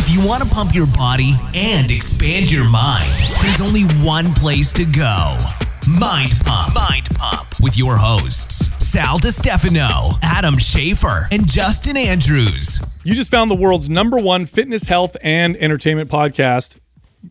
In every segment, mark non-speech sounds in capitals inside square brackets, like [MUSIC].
If you want to pump your body and expand your mind, there's only one place to go Mind Pump. Mind Pump with your hosts, Sal DiStefano, Adam Schafer, and Justin Andrews. You just found the world's number one fitness, health, and entertainment podcast.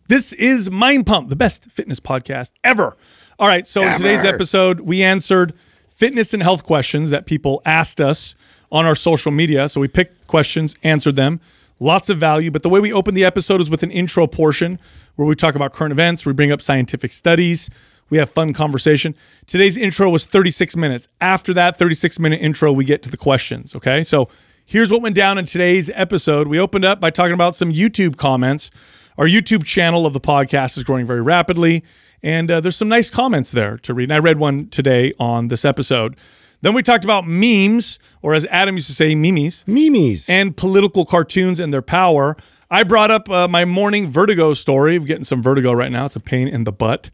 This is Mind Pump, the best fitness podcast ever. All right, so in today's episode, we answered fitness and health questions that people asked us on our social media. So we picked questions, answered them, lots of value. But the way we open the episode is with an intro portion where we talk about current events, we bring up scientific studies, we have fun conversation. Today's intro was 36 minutes. After that 36 minute intro, we get to the questions. Okay, so here's what went down in today's episode. We opened up by talking about some YouTube comments. Our YouTube channel of the podcast is growing very rapidly, and uh, there's some nice comments there to read. And I read one today on this episode. Then we talked about memes, or as Adam used to say, memes, Mimes. and political cartoons and their power. I brought up uh, my morning vertigo story. I'm getting some vertigo right now. It's a pain in the butt.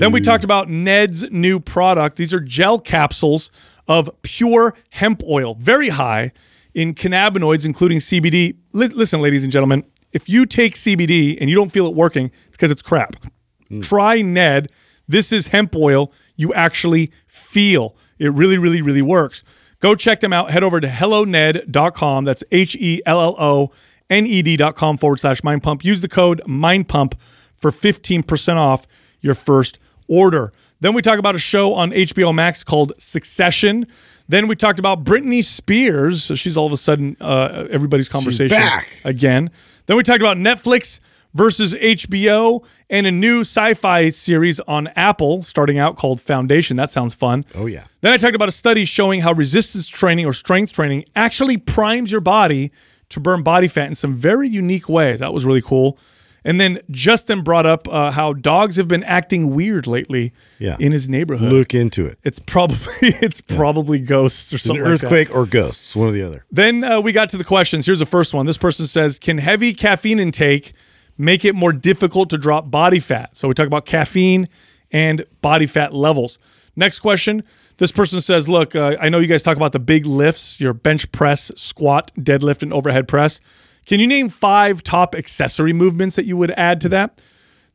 Then we talked about Ned's new product. These are gel capsules of pure hemp oil, very high in cannabinoids, including CBD. Li- listen, ladies and gentlemen, if you take CBD and you don't feel it working, it's because it's crap. Try Ned. This is hemp oil you actually feel. It really, really, really works. Go check them out. Head over to helloned.com. That's H E L L O N E D.com forward slash mind pump. Use the code mind pump for 15% off your first order. Then we talk about a show on HBO Max called Succession. Then we talked about Britney Spears. So she's all of a sudden uh, everybody's conversation back. again. Then we talked about Netflix versus HBO and a new sci-fi series on Apple starting out called Foundation. That sounds fun. Oh, yeah. Then I talked about a study showing how resistance training or strength training actually primes your body to burn body fat in some very unique ways. That was really cool. And then Justin brought up uh, how dogs have been acting weird lately Yeah. in his neighborhood. Look into it. It's probably [LAUGHS] it's probably ghosts or An something. like that. earthquake or ghosts, one or the other. Then uh, we got to the questions. Here's the first one. This person says, "Can heavy caffeine intake make it more difficult to drop body fat?" So we talk about caffeine and body fat levels. Next question. This person says, "Look, uh, I know you guys talk about the big lifts, your bench press, squat, deadlift, and overhead press. Can you name five top accessory movements that you would add to that?"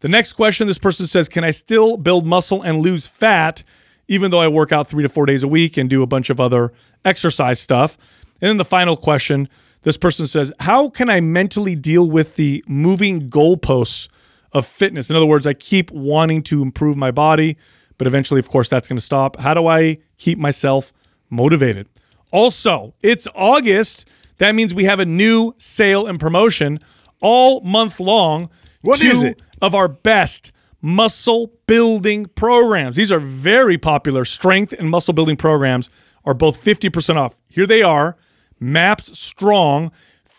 The next question this person says, Can I still build muscle and lose fat even though I work out three to four days a week and do a bunch of other exercise stuff? And then the final question this person says, How can I mentally deal with the moving goalposts of fitness? In other words, I keep wanting to improve my body, but eventually, of course, that's going to stop. How do I keep myself motivated? Also, it's August. That means we have a new sale and promotion all month long. What Two is it? Of our best muscle building programs. These are very popular strength and muscle building programs are both 50% off. Here they are. MAPS Strong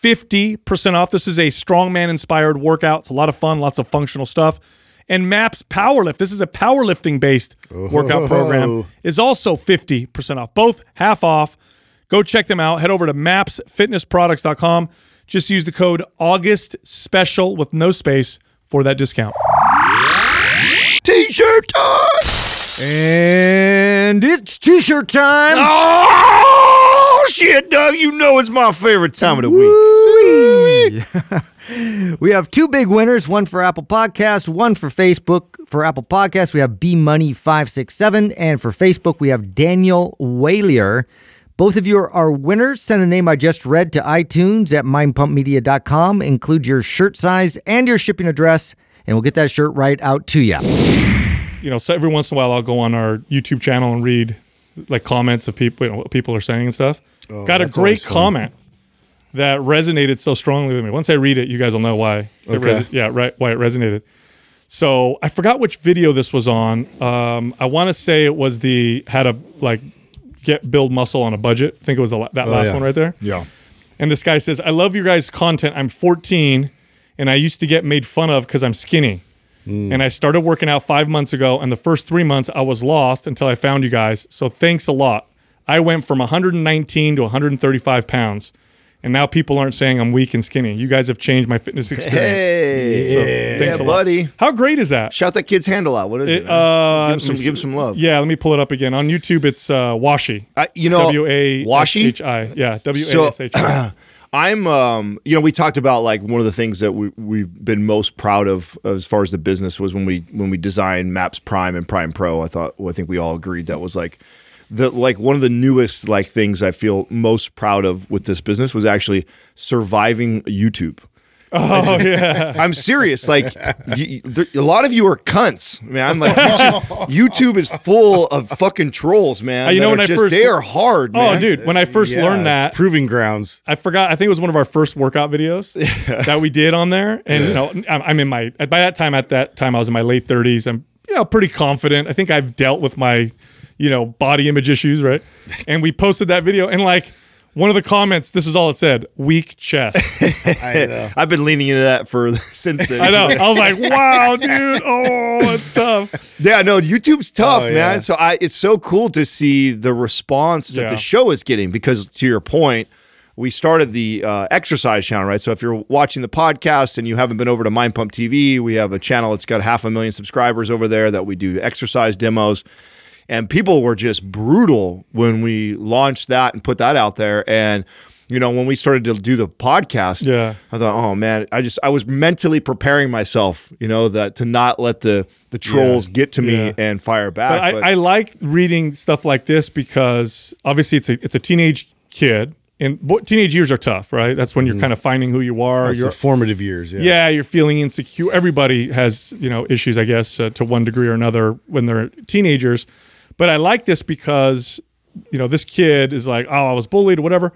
50% off. This is a strongman inspired workout. It's a lot of fun, lots of functional stuff. And MAPS Powerlift. This is a powerlifting based oh. workout program. [LAUGHS] Is also 50% off. Both half off. Go check them out. Head over to mapsfitnessproducts.com. Just use the code August Special with no space for that discount. T-shirt time! And it's t-shirt time. Oh, Oh, shit, Doug. You know it's my favorite time of the week. [LAUGHS] We have two big winners, one for Apple Podcast, one for Facebook. For Apple Podcast, we have B Money 567 and for Facebook, we have Daniel Whalier. Both of you are our winners. Send a name I just read to iTunes at mindpumpmedia.com. Include your shirt size and your shipping address, and we'll get that shirt right out to you. you know, so every once in a while I'll go on our YouTube channel and read like comments of people, you know, what people are saying and stuff. Got a Oh, great comment that resonated so strongly with me. Once I read it, you guys will know why. It Okay. resi- yeah, right. Why it resonated. So I forgot which video this was on. Um, I want to say it was the how to like get build muscle on a budget. I think it was the, that last Oh, yeah. one right there. Yeah. And this guy says, I love your guys' content. I'm 14 and I used to get made fun of because I'm skinny. And I started working out five months ago. And the first three months, I was lost until I found you guys. So thanks a lot. I went from 119 to 135 pounds. And now people aren't saying I'm weak and skinny. You guys have changed my fitness experience. Hey, So, yeah, thanks a lot. buddy. How great is that? Shout that kid's handle out. What is it? It, uh, give him some, give him some love. Yeah, let me pull it up again. On YouTube, it's uh, Washi. I, you know, W A Washi. H I. Yeah, W A S H I. [CLEARS THROAT] I'm, um, you know, we talked about like one of the things that we, we've been most proud of as far as the business was when we when we designed Maps Prime and Prime Pro. I thought, well, I think we all agreed that was like the like one of the newest like things I feel most proud of with this business was actually surviving YouTube. Oh [LAUGHS] yeah. I'm serious. Like, y there, a lot of you are cunts, man. Like, YouTube, [LAUGHS] YouTube is full of fucking trolls, man. Uh, you know, that when I just, first- they are hard, Oh, man. dude, when I first Yeah, learned it's that, proving grounds. I forgot. I think it was one of our first workout videos [LAUGHS] that we did on there. And you know, I'm, I'm in my by that time. At that time, I was in my late 30s. I'm you know pretty confident. I think I've dealt with my you know body image issues, right? [LAUGHS] And we posted that video, and like one of the comments, this is all it said: weak chest. [LAUGHS] I know. I've been leaning into that for [LAUGHS] since then. I know. I was like, wow, dude. Oh, it's tough. Yeah, no, YouTube's tough, Oh, man. yeah. So I, it's so cool to see the response that Yeah. the show is getting because, to your point, we started the uh, exercise channel, right? So if you're watching the podcast and you haven't been over to Mind Pump TV, we have a channel that's got half a million subscribers over there that we do exercise demos. And people were just brutal when we launched that and put that out there. And you know, when we started to do the podcast, Yeah. I thought, oh man, I just I was mentally preparing myself, you know, that to not let the the trolls get to me Yeah. and fire back. But I, I like reading stuff like this because obviously it's a it's a teenage kid, and bo- teenage years are tough, right? That's when you're kind of finding who you are. It's you're, the formative years. Yeah. yeah, you're feeling insecure. Everybody has you know issues, I guess, uh, to one degree or another when they're teenagers. But I like this because you know this kid is like, oh, I was bullied or whatever,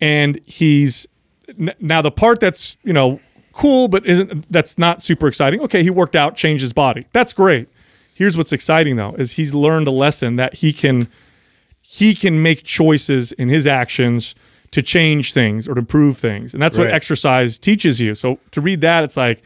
and he's now the part that's you know cool but isn't that's not super exciting. Okay, he worked out, changed his body. That's great. Here's what's exciting though is he's learned a lesson that he can he can make choices in his actions to change things or to improve things. And that's what exercise teaches you. So to read that, it's like,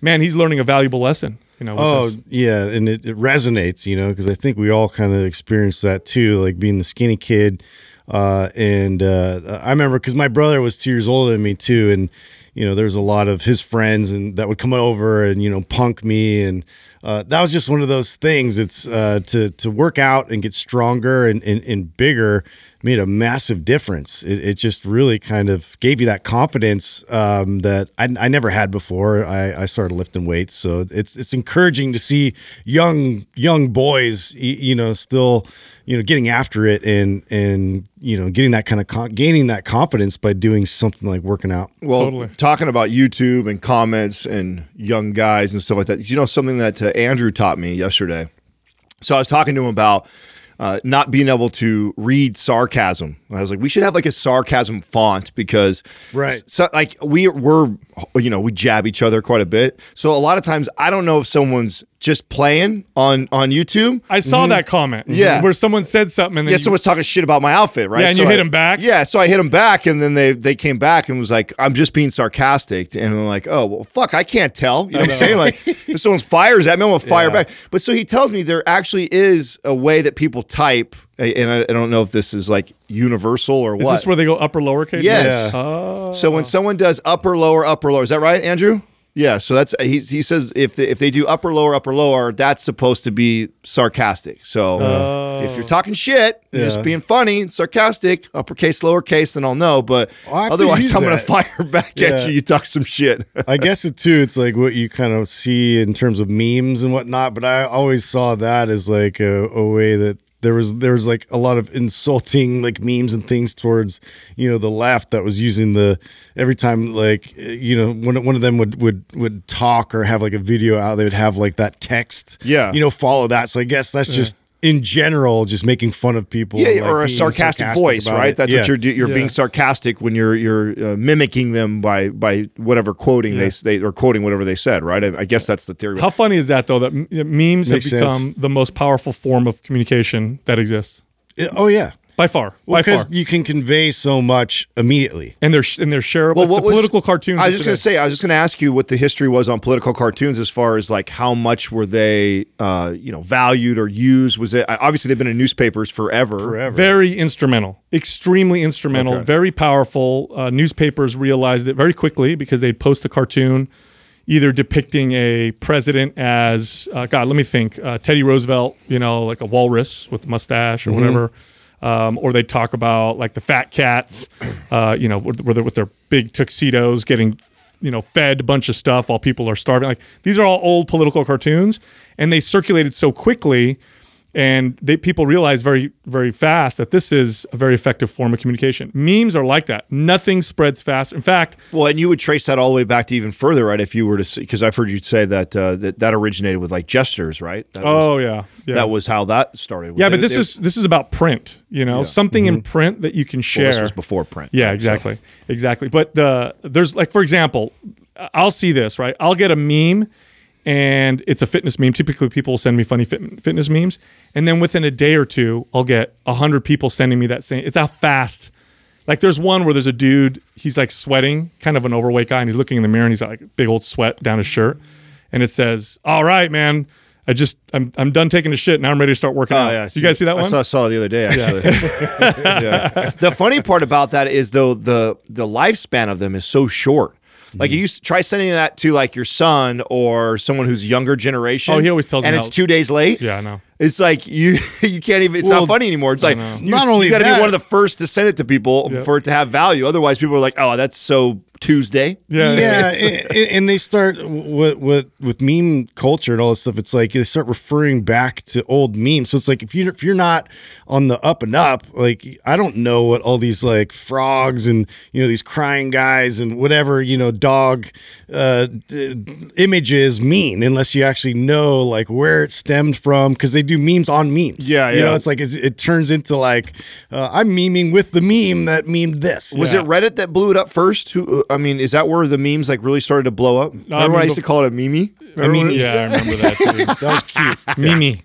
man, he's learning a valuable lesson. You know, Oh this. yeah, and it, it resonates, you know, because I think we all kind of experienced that too, like being the skinny kid. Uh, and uh, I remember because my brother was two years older than me too, and you know, there was a lot of his friends and that would come over and you know punk me, and uh, that was just one of those things. It's uh, to to work out and get stronger and, and, and bigger made a massive difference. It, it just really kind of gave you that confidence um, that I, I never had before. I, I started lifting weights, so it's it's encouraging to see young young boys, you know, still you know getting after it and and you know getting that kind of con- gaining that confidence by doing something like working out. well, Totally. talking about YouTube and comments and young guys and stuff like that. You know, something that uh, Andrew taught me yesterday. So I was talking to him about uh, not being able to read sarcasm. I was like, we should have like a sarcasm font because, Right. So like we we're you know we jab each other quite a bit. So a lot of times I don't know if someone's just playing on on YouTube. I saw that comment. Mm-hmm. Yeah. Where someone said something and then Yeah, you- someone's talking shit about my outfit, right? Yeah, and you hit him back? Yeah, so I hit him back, and then they they came back and was like, "I'm just being sarcastic," and I'm like, "Oh well, fuck, I can't tell." You know what I'm saying? Like, if someone fires at me, I'm gonna fire Yeah. back. But so he tells me there actually is a way that people type, and I, I don't know if this is like universal or is what. this where they go upper lowercase? Yes. Oh. So ah. when someone does upper lower upper lower, is that right, Andrew? Yeah. So that's he, he says if they, if they do upper lower upper lower, that's supposed to be sarcastic. So if you're ah. talking shit, you're just being funny, sarcastic, uppercase lowercase, then I'll know. But oh, I'll otherwise, I'm gonna fire back at you. You talk some shit. [LAUGHS] I guess it too. It's like what you kind of see in terms of memes and whatnot. But I always saw that as like a, a way that there was there was like a lot of insulting like memes and things towards you know the left that was using the every time like you know one one of them would would would talk or have like a video out they would have like that text Yeah. you know follow that. So I guess that's just. In general, just making fun of people, Yeah, like, or a being sarcastic, voice, right? it. That's Yeah. what you're do- you're being sarcastic when you're you're uh, mimicking them by by whatever quoting they they or quoting whatever they said, right? I, I guess that's the theory. How funny is that though? That m- memes Makes have become sense. the most powerful form of communication that exists Oh yeah, by far. by because far. you can convey so much immediately. and they're sh- and they're shareable. Well, what the was political cartoons. I was just going to say, I was just going to ask you what the history was on political cartoons, as far as like how much were they, uh, you know, valued or used? Was it obviously they've been in newspapers forever? Forever. Very instrumental, extremely instrumental, Okay. very powerful. Uh, newspapers realized it very quickly because they'd post a cartoon, either depicting a president as uh, God. Let me think. Uh, Teddy Roosevelt, you know, like a walrus with a mustache or Mm-hmm. whatever. Um, or they talk about like the fat cats, uh, you know, with their big tuxedos getting, you know, fed a bunch of stuff while people are starving. Like these are all old political cartoons, and they circulated so quickly, and they people realize very very fast that this is a very effective form of communication. Memes are like that. Nothing spreads fast. In fact, Well, and you would trace that all the way back to even further, right? If you were to see, because I've heard you say that uh, that that originated with like gestures, right? That was, oh yeah, yeah. that was how that started. Yeah, They- but this they- is this is about print. You know, something in print that you can share. well, this was before print. Yeah, right? So- exactly, exactly. But the there's like for example, I'll see this right. I'll get a meme, and it's a fitness meme. Typically, people will send me funny fit, fitness memes, and then within a day or two, I'll get a hundred people sending me that same. It's how fast. Like there's one where there's a dude. He's like sweating, kind of an overweight guy, and he's looking in the mirror, and he's got like big old sweat down his shirt, and it says, "All right, man." I just I'm I'm done taking a shit. Now I'm ready to start working Oh out. yeah, you guys see that one? I saw, saw it the other day actually. [LAUGHS] Yeah. The funny part about that is though the the lifespan of them is so short. Like Mm-hmm. you try sending that to like your son or someone who's younger generation. Oh, he always tells me. and me it's how- two days late. Yeah, I know. It's like you [LAUGHS] you can't even. It's Well, not funny anymore. It's like know. you, Not only you got to be that- one of the first to send it to people for it to have value. Otherwise, people are like, "Oh, that's so Tuesday." Yeah, yeah, and, and they start what what with meme culture and all this stuff. It's like they start referring back to old memes. So it's like if you if you're not on the up and up, like I don't know what all these like frogs and you know these crying guys and whatever you know dog uh, images mean unless you actually know like where it stemmed from because they do memes on memes. Yeah, You know, yeah. it's like it's, it turns into like uh, I'm memeing with the meme that memed this. Was it Reddit that blew it up first? Who? I mean, is that where the memes like really started to blow up? Remember when I mean, used to call it a meme? I mean, Yeah, I remember that too. [LAUGHS] that was cute. [LAUGHS] Mimi.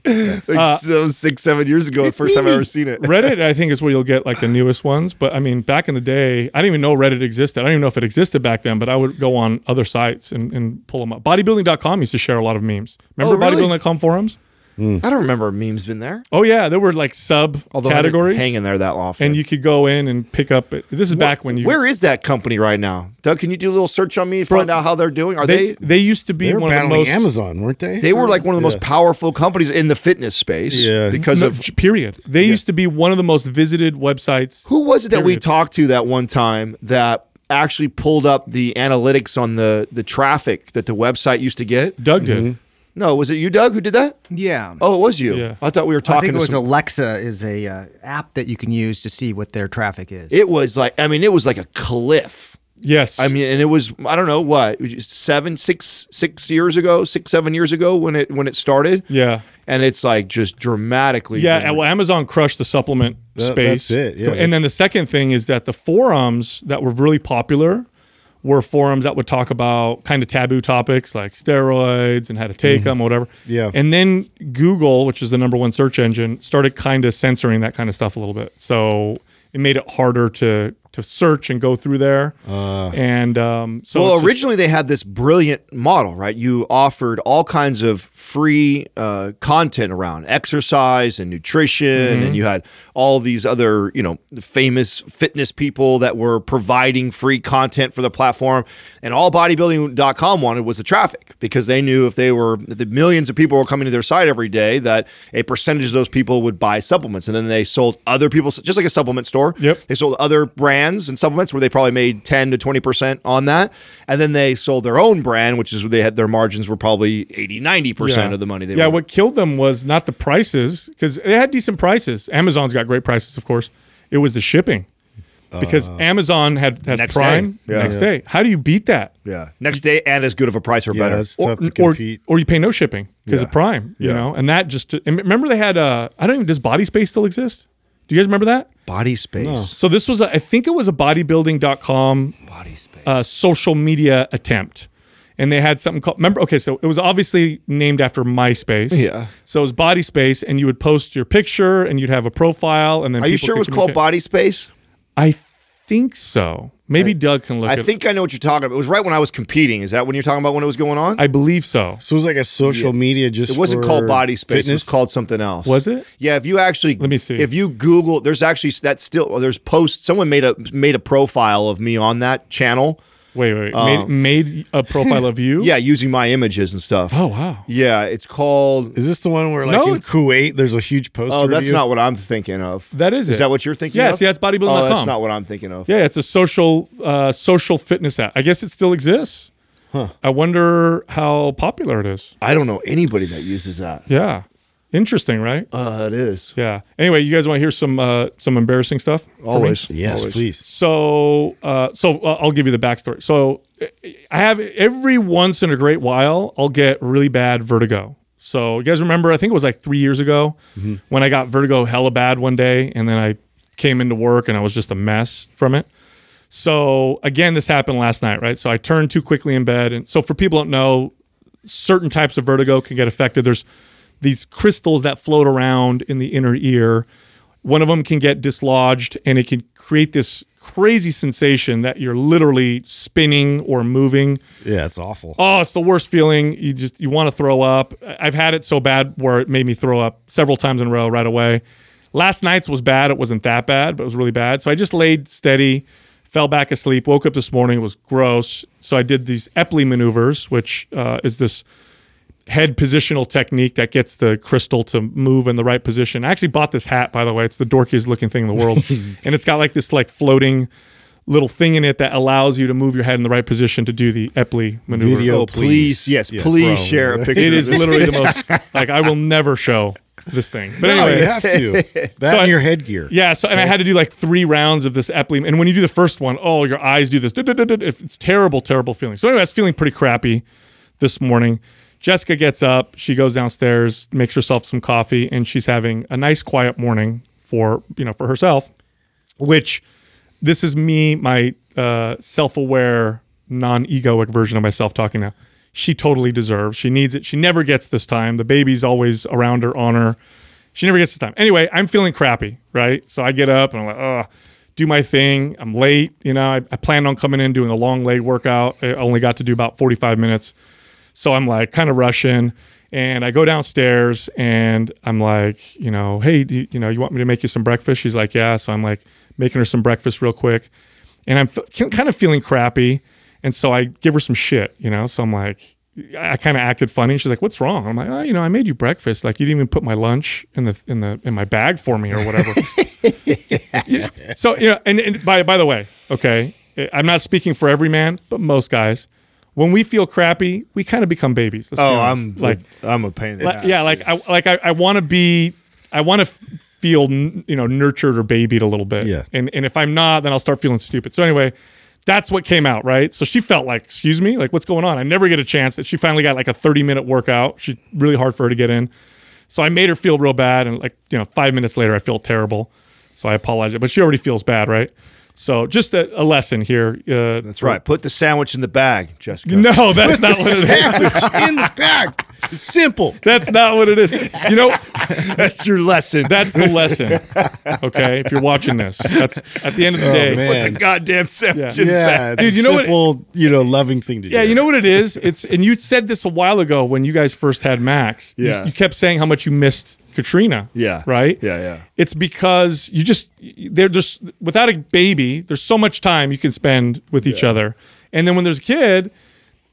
Like Uh, so six, seven years ago, the first time I ever seen it. [LAUGHS] Reddit, I think, is where you'll get like the newest ones. But I mean, back in the day, I didn't even know Reddit existed. I don't even know if it existed back then, but I would go on other sites and, and pull them up. Bodybuilding.com used to share a lot of memes. Remember Oh, really? bodybuilding.com forums? I don't remember memes been there. Oh, yeah. There were like sub Although categories. hanging there that often. and you could go in and pick up. It. This is back when you. Where is that company right now, Doug? Can you do a little search on me and find out how they're doing? Are they, they? they used to be They were one of the most. Amazon, weren't they? They were like one of the most powerful companies in the fitness space. Yeah. Because No, of period. They used to be one of the most visited websites. who was it that we talked to that one time that actually pulled up the analytics on the the traffic that the website used to get? Doug did. Mm-hmm. No, was it you, Doug, who did that? Yeah. Oh, it was you. Yeah. I thought we were talking. I talking think it to was some- Alexa is a uh, app that you can use to see what their traffic is. It was like I mean, it was like a cliff. Yes. I mean, and it was I don't know what it was just seven, six, six years ago, six, seven years ago when it when it started. yeah. and it's like just dramatically. Yeah, different. well, Amazon crushed the supplement That- space. that's it, yeah. And then the second thing is that the forums that were really popular were forums that would talk about kind of taboo topics like steroids and how to take them, or whatever. Mm-hmm. Yeah. And then Google, which is the number one search engine, started kind of censoring that kind of stuff a little bit. So it made it harder to to search and go through there. and um, so well, it's just- originally they had this brilliant model, right? You offered all kinds of free uh, content around exercise and nutrition, Mm-hmm. and you had all these other, you know, famous fitness people that were providing free content for the platform. And all bodybuilding.com wanted was the traffic because they knew if they were, if the millions of people were coming to their site every day, that a percentage of those people would buy supplements. And then they sold other people, just like a supplement store. Yep. They sold other brands and supplements where they probably made 10 to 20% on that. And then they sold their own brand, which is where they had their margins were probably 80, 90% of the money they yeah, were. what killed them was not the prices because they had decent prices. Amazon's got great prices, of course. It was the shipping because Amazon had has Uh, Next Prime day. Yeah. next Yeah. day. How do you beat that? yeah. Next day and as good of a price or Yeah, better. it's tough to or, compete. or you pay no shipping because Yeah. of Prime, you Yeah. know, and that just and remember they had uh I don't even does Body Space still exist? Do you guys remember that? Body space. So this was a, I think it was a bodybuilding.com Body space. uh, social media attempt. And they had something called, remember, okay, so it was obviously named after MySpace. Yeah. So it was Body Space, and you would post your picture and you'd have a profile. And then Are you sure it was called. Body Space? I think so. Maybe Doug can look I it think I know what you're talking about. It was right when I was competing. Is that when you're talking about when it was going on? I believe so. So it was like a social media just. it wasn't for called Body Space. It was called something else. Was it? Yeah. If you actually Let me see. If you Google, there's actually that's still there's posts. Someone made a made a profile of me on that channel. Wait, wait, made, made a [LAUGHS] profile of you? Um, Yeah, using my images and stuff. Oh wow. Yeah, it's called. Is this the one where like No, in Kuwait there's a huge poster? Oh, of that's you? not what I'm thinking of. That is Is it. that what you're thinking Yeah, of? see, that's bodybuilding.com. Oh, that's not what I'm thinking of. Yeah, it's a social uh, social fitness app. I guess it still exists. Huh. I wonder how popular it is. I don't know anybody that uses that. Yeah. Interesting, right? Uh, it is. Yeah. Anyway, you guys want to hear some uh, some embarrassing stuff? for me? Always. Yes, Always. please. So, uh, so uh, I'll give you the backstory. So, I have every once in a great while, I'll get really bad vertigo. So, you guys remember? I think it was like three years ago when I got vertigo hella bad one day, and then I came into work and I was just a mess from it. So, again, this happened last night, right? So, I turned too quickly in bed, and so for people don't know, certain types of vertigo can get affected. There's these crystals that float around in the inner ear. One of them can get dislodged and it can create this crazy sensation that you're literally spinning or moving. Yeah, it's awful. Oh, it's the worst feeling. You just you want to throw up. I've had it so bad where it made me throw up several times in a row right away. Last night's was bad. It wasn't that bad, but it was really bad. So I just laid steady, fell back asleep, woke up this morning, it was gross. So I did these Epley maneuvers, which uh, is this head positional technique that gets the crystal to move in the right position. I actually bought this hat, by the way. It's the dorkiest looking thing in the world. [LAUGHS] and it's got like this like floating little thing in it that allows you to move your head in the right position to do the Epley maneuver. Video. Oh, please. please. Yes, Yes, please bro. share a picture. It of is this. literally the [LAUGHS] most like I will never show this thing. But No, anyway, you have to. [LAUGHS] That So I- and your headgear. yeah, so and I had to do like three rounds of this Epley, and when you do the first one, oh, your eyes do this. It's it's terrible, terrible feeling. So anyway, I was feeling pretty crappy this morning. Jessica gets up, she goes downstairs, makes herself some coffee, and she's having a nice, quiet morning for you know for herself. Which this is me, my uh, self-aware, non-egoic version of myself talking now. She totally deserves. She needs it. She never gets this time. The baby's always around her, on her. She never gets this time. Anyway, I'm feeling crappy, right? So I get up and I'm like, oh, do my thing. I'm late. You know, I, I planned on coming in doing a long leg workout. I only got to do about 45 minutes. So I'm like kind of rushing. And I go downstairs and I'm like, you know, hey, do you, you know, you want me to make you some breakfast? She's like, yeah. So I'm like making her some breakfast real quick. And I'm f- kind of feeling crappy. And so I give her some shit, you know? So I'm like, I kind of acted funny. She's like, "What's wrong?" I'm like, "Oh, you know, I made you breakfast. Like, you didn't even put my lunch in the in the in my bag for me or whatever." [LAUGHS] Yeah. So, you know, and, and by by the way, okay, eh, I'm not speaking for every man, but most guys, when we feel crappy, we kind of become babies. Let's Oh. I'm like, I'm a pain in the like, ass. yeah, like I like I, I want to be, I want to feel n- you know nurtured or babied a little bit. Yeah. And and if I'm not, then I'll start feeling stupid. So anyway, that's what came out, right? So she felt like, excuse me, like what's going on? I never get a chance. That she finally got like a 30 minute workout. She really hard for her to get in. So I made her feel real bad, and like you know, five minutes later, I feel terrible. So I apologize, but she already feels bad, right? So just a, a lesson here. Uh, That's right. Put the sandwich in the bag, Jessica. No, that's not what it is. in the bag. It's simple. That's not what it is. You know, [LAUGHS] that's your lesson. That's the lesson. Okay, if you're watching this, that's at the end of the oh, day. man. Put the goddamn sandwich Yeah. in Yeah, bag. Dude, you know what- simple, you know, loving thing to do. Yeah, you know what it is? It's and you said this a while ago when you guys first had Max. Yeah. You, kept saying how much you missed Katrina. Yeah. Right? Yeah, yeah. It's because you just they're just without a baby, there's so much time you can spend with each other. And then when there's a kid,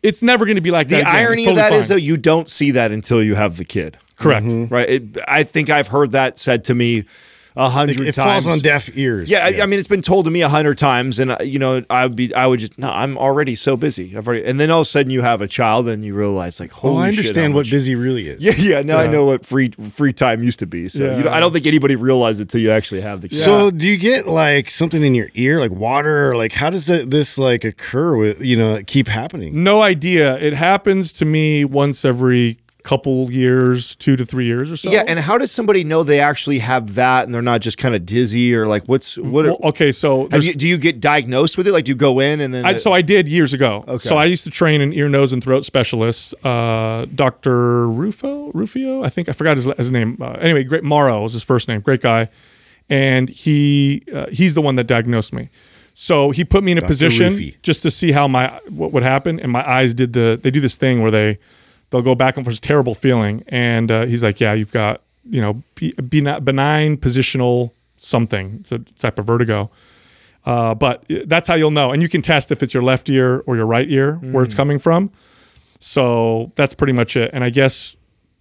it's never going to be like The that. again. It's irony of totally that is fine. though you don't see that until you have the kid. correct. Mm-hmm. Right? It, I think I've heard that said to me a hundred It times. falls on deaf ears. Yeah, I, I mean, it's been told to me a hundred times, and uh, you know, I would be, I would just, no, I'm already so busy. I've already, and then all of a sudden you have a child, and you realize, like, holy Oh, I understand how what much- busy really is. [LAUGHS] Yeah, yeah. Now I know what free free time used to be. So you know, I don't think anybody realized it till you actually have the kid. So do you get like something in your ear, like water, or like how does it, this like occur with you know keep happening? No idea. It happens to me once every couple years, two to three years or so. yeah, and how does somebody know they actually have that, and they're not just kind of dizzy or like what's what? Well, okay, so you, do you get diagnosed with it? Like, do you go in and then? I, so I did years ago. Okay. So I used to train an ear, nose, and throat specialist, uh, Dr. Rufo, Rufio. I think I forgot his, his name. Uh, anyway, great Morrow was his first name. Great guy, and he uh, he's the one that diagnosed me. So he put me in a Dr. position Rufy. just to see how my what would happen, and my eyes did the they do this thing where they they'll go back and forth. It's a terrible feeling, and uh, he's like, "Yeah, you've got you know be, be not benign positional something. It's a type of vertigo." Uh, but that's how you'll know, and you can test if it's your left ear or your right ear where it's coming from. So that's pretty much it. And I guess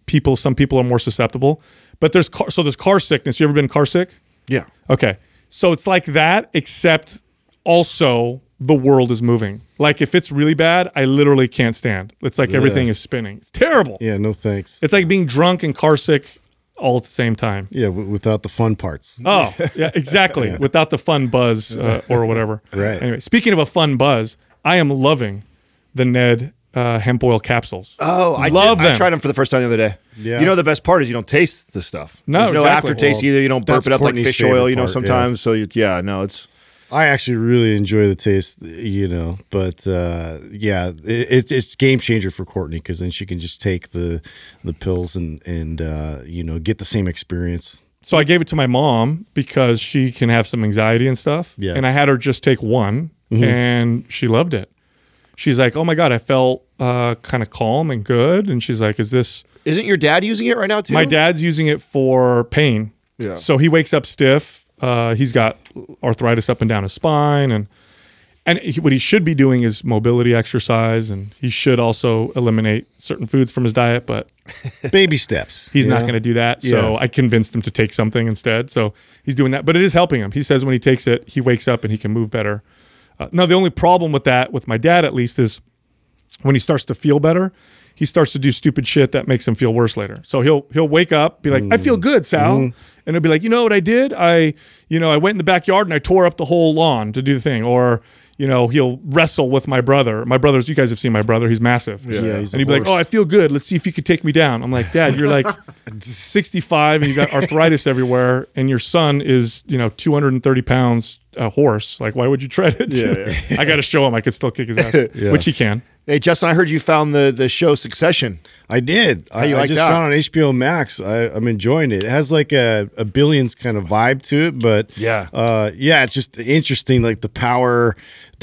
people, some people are more susceptible. But there's car, so there's car sickness. You ever been car sick? Yeah. Okay. So it's like that, except also the world is moving. Like if it's really bad, I literally can't stand. It's like everything is spinning. It's terrible. Yeah, no thanks. It's like being drunk and car sick all at the same time. Yeah, w- without the fun parts. Oh, [LAUGHS] yeah, exactly. Without the fun buzz uh, or whatever. [LAUGHS] Right. Anyway, speaking of a fun buzz, I am loving the Ned uh, hemp oil capsules. Oh, I Love did, I tried them for the first time the other day. Yeah. You know the best part is you don't taste the stuff. No, There's no exactly. aftertaste Well, either. You don't burp it up Courtney's like fish favorite oil. You know part, yeah. sometimes. So you, yeah, no, it's I actually really enjoy the taste, you know, but uh, yeah, it, it's game changer for Courtney because then she can just take the the pills and and uh, you know get the same experience. So I gave it to my mom because she can have some anxiety and stuff. Yeah. And I had her just take one and she loved it. She's like, oh my God, I felt uh, kind of calm and good. And she's like, is this. isn't your dad using it right now too? My dad's using it for pain. Yeah. So he wakes up stiff. Uh, he's got arthritis up and down his spine, and and he, what he should be doing is mobility exercise, and he should also eliminate certain foods from his diet. But [LAUGHS] Baby steps. he's not going to do that. So Yeah. I convinced him to take something instead. So he's doing that, but it is helping him. He says when he takes it, he wakes up and he can move better. Uh, now the only problem with that, with my dad at least, is when he starts to feel better, he starts to do stupid shit that makes him feel worse later. So he'll he'll wake up, be like, "I feel good, Sal," and he'll be like, "You know what I did? I you know I went in the backyard and I tore up the whole lawn to do the thing." Or you know he'll wrestle with my brother. My brother's you guys have seen my brother. He's massive. Yeah, he's and he'd be like, "Oh, I feel good. Let's see if you could take me down." I'm like, "Dad, you're like [LAUGHS] 65 and you got arthritis everywhere, and your son is you know 230 pounds a horse. Like, why would you tread it? [LAUGHS] I got to show him I could still kick his ass, [LAUGHS] yeah. which he can. Hey, Justin, I heard you found the the show Succession. I did. I, you I like just that? found on HBO Max. I, I'm enjoying it. It has like a, a billions kind of vibe to it, but Yeah. uh, yeah, it's just interesting, like the power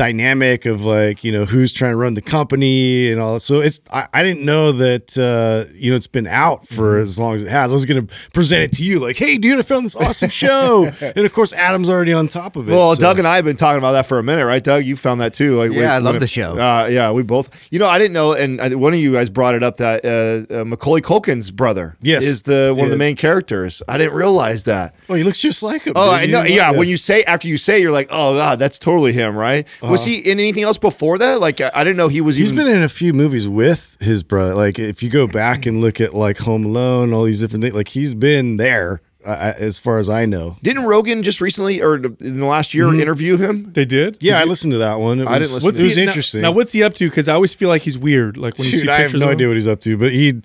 dynamic of like you know who's trying to run the company and all. So it's I, I didn't know that uh, you know it's been out for Mm-hmm. as long as it has. I was gonna present it to you, like, hey, dude, I found this awesome show, [LAUGHS] and of course Adam's already on top of it. Well, so- Doug and I have been talking about that for a minute, right, Doug? You found that too. Like, Yeah, I love when the show. Uh, yeah, we both. You know, I didn't know, and I, one of you guys brought it up that uh, uh, Macaulay Culkin's brother, Yes. is the one of the main characters. I didn't realize that. Oh, he looks just like him. Oh, dude. I know. didn't Yeah, like when you say after you say, you're like, oh god, that's totally him, right? Was he in anything else before that? Like, I, I didn't know he was. He's even, been in a few movies with his brother. Like if you go back and look at like Home Alone, all these different things, like he's been there uh, as far as I know. Didn't Rogan just recently or in the last year Mm-hmm. interview him? They did. Yeah, I listened to that one. It I was, didn't listen It was he, now- interesting. Now, what's he up to? Because I always feel like he's weird. Like when you see I have pictures no of him. idea what he's up to, but he,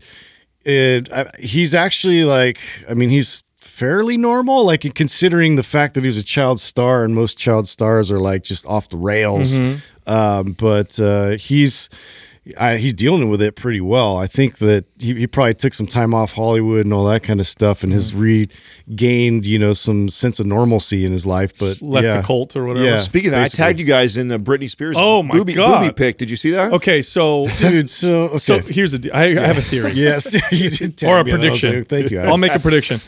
it, I, he's actually like, I mean, he's fairly normal. Like considering the fact that he was a child star, and most child stars are like just off the rails. Mm-hmm. Um, but uh, he's. I, he's dealing with it pretty well. I think that he, he probably took some time off Hollywood and all that kind of stuff, and has Mm-hmm. regained, you know, some sense of normalcy in his life. But left yeah. the cult or whatever. Yeah. Speaking of that, basically. I tagged you guys in the Britney Spears. Oh, my booby, God. booby pic. Did you see that? Okay, so [LAUGHS] dude. So okay. so here's a. I, I have a theory. [LAUGHS] yes, [LAUGHS] you did tag or a me on that. I was prediction. like, Thank you. I'll make a prediction.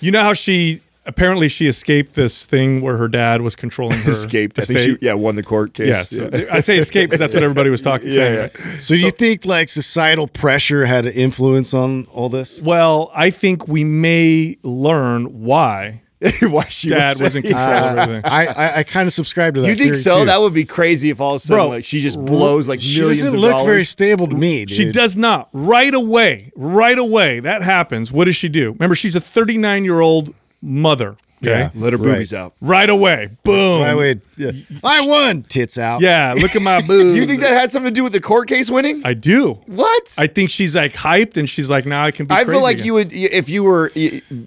You know how she apparently she escaped this thing where her dad was controlling her Escaped. I think estate. she yeah won the court case. Yeah, so [LAUGHS] I say escape because that's what everybody was talking. saying. yeah. right? So, do you think like societal pressure had an influence on all this? Well, I think we may learn why [LAUGHS] Why she dad was, was in control of everything. I I, I kind of subscribe to that. You think so? too. That would be crazy if all of a sudden Bro, like she just blows like she millions doesn't look dollars. very stable to me. Dude. She does not. Right away, right away, that happens. What does she do? Remember, she's a 39 year old mother. Okay. Yeah. Let her Right. boobies out. Right away. Boom. I would. Yeah. I won. Tits out. Yeah, look at my boobs. [LAUGHS] Do you think that had something to do with the court case winning? I do. what? I think she's like hyped and she's like, now I can be I crazy feel like again. you would, if you were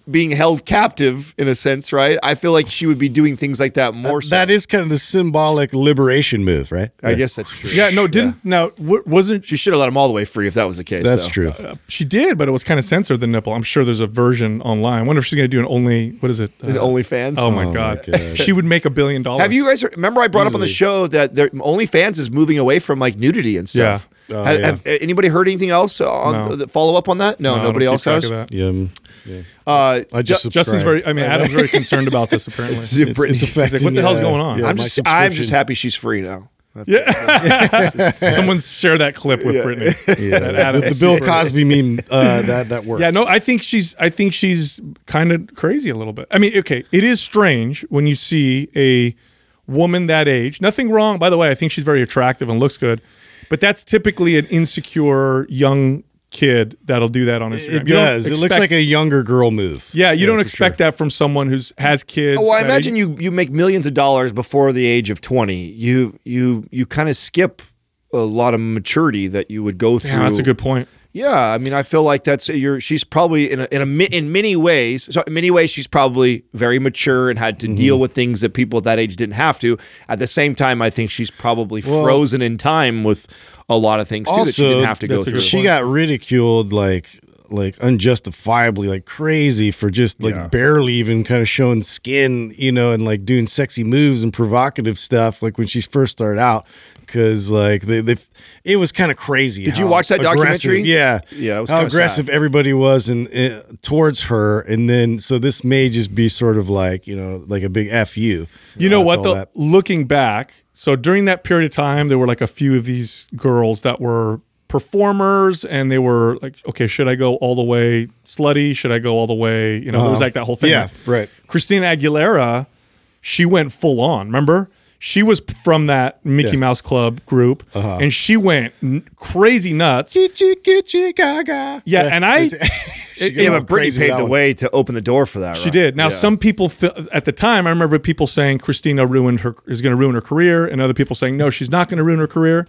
being held captive in a sense, right? I feel like she would be doing things like that more. so. That is kind of the symbolic liberation move, right? I guess that's true. Yeah, no, didn't now w- wasn't She should have let him all the way free if that was the case. That's though. true. she did, but it was kind of censored the nipple. I'm sure there's a version online. I wonder if she's gonna do an only what is it? Uh, OnlyFans. Oh my my god, God. [LAUGHS] she would make a billion dollars. Have you guys remember I brought up on the show that there, OnlyFans is moving away from like nudity and stuff? Yeah. Oh, have, yeah. have anybody heard anything else on No. the follow up on that? No, No, nobody else has. Yeah, yeah. Uh, I just Ju- Justin's very. I mean, Adam's very concerned about this. [LAUGHS] Apparently, It's, it's, Britney. it's He's like, "What the hell's uh, going on?" yeah, I'm just I'm just happy she's free now. [LAUGHS] someone share that clip with Britney. Yeah, That the, the Bill Cosby meme uh, that that works. Yeah, no, I think she's. I think she's kind of crazy a little bit. I mean, okay, it is strange when you see a woman that age. Nothing wrong, by the way. I think she's very attractive and looks good, but that's typically an insecure young kid that'll do that on Instagram. It You don't does. It looks like a younger girl move. Yeah, you don't for expect that from someone who's has kids. Well, I imagine age. you you make millions of dollars before the age of 20. You you you kind of skip a lot of maturity that you would go through. Yeah, that's a good point. Yeah, I mean, I feel like that's you're. She's probably in a, in a in many ways. So in many ways, she's probably very mature and had to mm-hmm. deal with things that people at that age didn't have to. At the same time, I think she's probably Well- frozen in time with a lot of things too that she didn't have to go through. she got ridiculed like like unjustifiably like crazy for just like Yeah. barely even kind of showing skin you know and like doing sexy moves and provocative stuff like when she first started out because like they, they it was kind of crazy Did you watch that documentary? yeah Yeah, it was how aggressive sad. everybody was and uh, towards her and then so this may just be sort of like you know like a big fu You know what? all Though, looking back, so during that period of time, there were like a few of these girls that were performers, and they were like, okay, should I go all the way slutty? Should I go all the way? You know, there was like that whole thing. Uh-huh. yeah right Christina Aguilera, she went full on. Remember? She was from that Mickey Yeah. Mouse Club group, Uh-huh. and she went n- crazy nuts. Chitty, kitty, gaga. Yeah, and I- [LAUGHS] She it- got yeah, but Britney crazy paved the one. way to open the door for that. She right? did. Now, Yeah. some people th- at the time, I remember people saying Christina ruined her is going to ruin her career, and other people saying no, she's not going to ruin her career.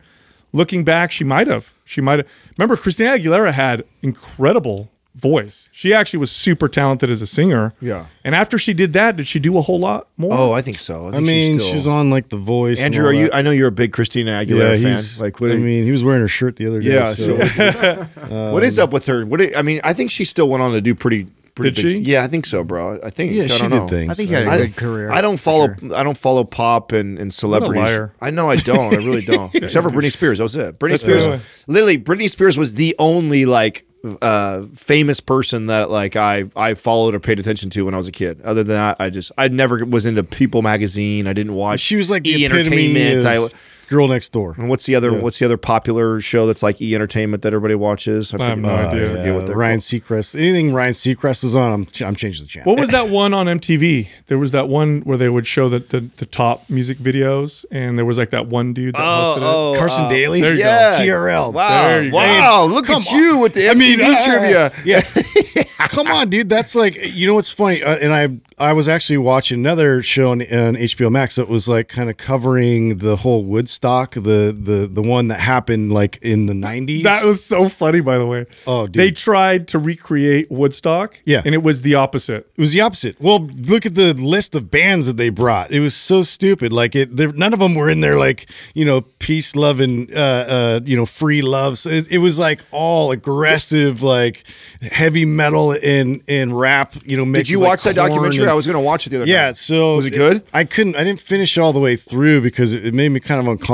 Looking back, she might have. She might have. Remember, Christina Aguilera had incredible voice. She actually was super talented as a singer. Yeah. And after she did that, did she do a whole lot more? Oh, I think so. I, I think mean, still- she's on like The Voice. and Andrew, all are you? that. I know you're a big Christina Yeah, Aguilera fan. he's Like, what? I mean, he was wearing her shirt the other day. yeah. so, So, what is [LAUGHS] up with her? What? I mean, I think she still went on to do pretty. Pretty Did big- she? Yeah, I think so, bro. I think. Yeah, I she don't did know. things. I think he had a I, good career. I don't follow. sure. I don't follow pop and, and celebrities. liar. I know I don't. I really don't. [LAUGHS] Except for Britney Spears. That was it. Britney Spears. right. Literally, Britney Spears was the only like uh, famous person that like I I followed or paid attention to when I was a kid. Other than that, I just I never was into People magazine. I didn't watch. she was like the E epitome Entertainment. of I, girl next door. and what's the other? What's the other popular show that's like E Entertainment that everybody watches? I have no forget- idea. I forget what Uh, they're Ryan called. Seacrest. Anything Ryan Seacrest is on, I'm I'm changing the channel. What was that one on MTV? There was that one where they would show the, the, the top music videos, and there was like that one dude that hosted it. Oh, Carson uh, Daly. there you go. yeah. TRL. Wow! There you go. wow! Look Come at on. you with the MTV I mean, uh, trivia. Yeah, [LAUGHS] come on, dude. That's like you know what's funny, uh, and I I was actually watching another show on, on HBO Max that was like kind of covering the whole Woodstock, the the the one that happened like in the nineties. That was so funny, by the way. Oh, dude. They tried to recreate Woodstock. Yeah. And it was the opposite. It was the opposite. Well, look at the list of bands that they brought. It was so stupid. Like it, none of them were in there. Like you know, peace, love, and uh, uh, you know, free loves. It, it was like all aggressive, like heavy metal and and rap. You know, Did you like, watch that documentary? and- I was going to watch it the other night. yeah, so Was it good? I couldn't. I didn't finish all the way through because it, it made me kind of uncomfortable.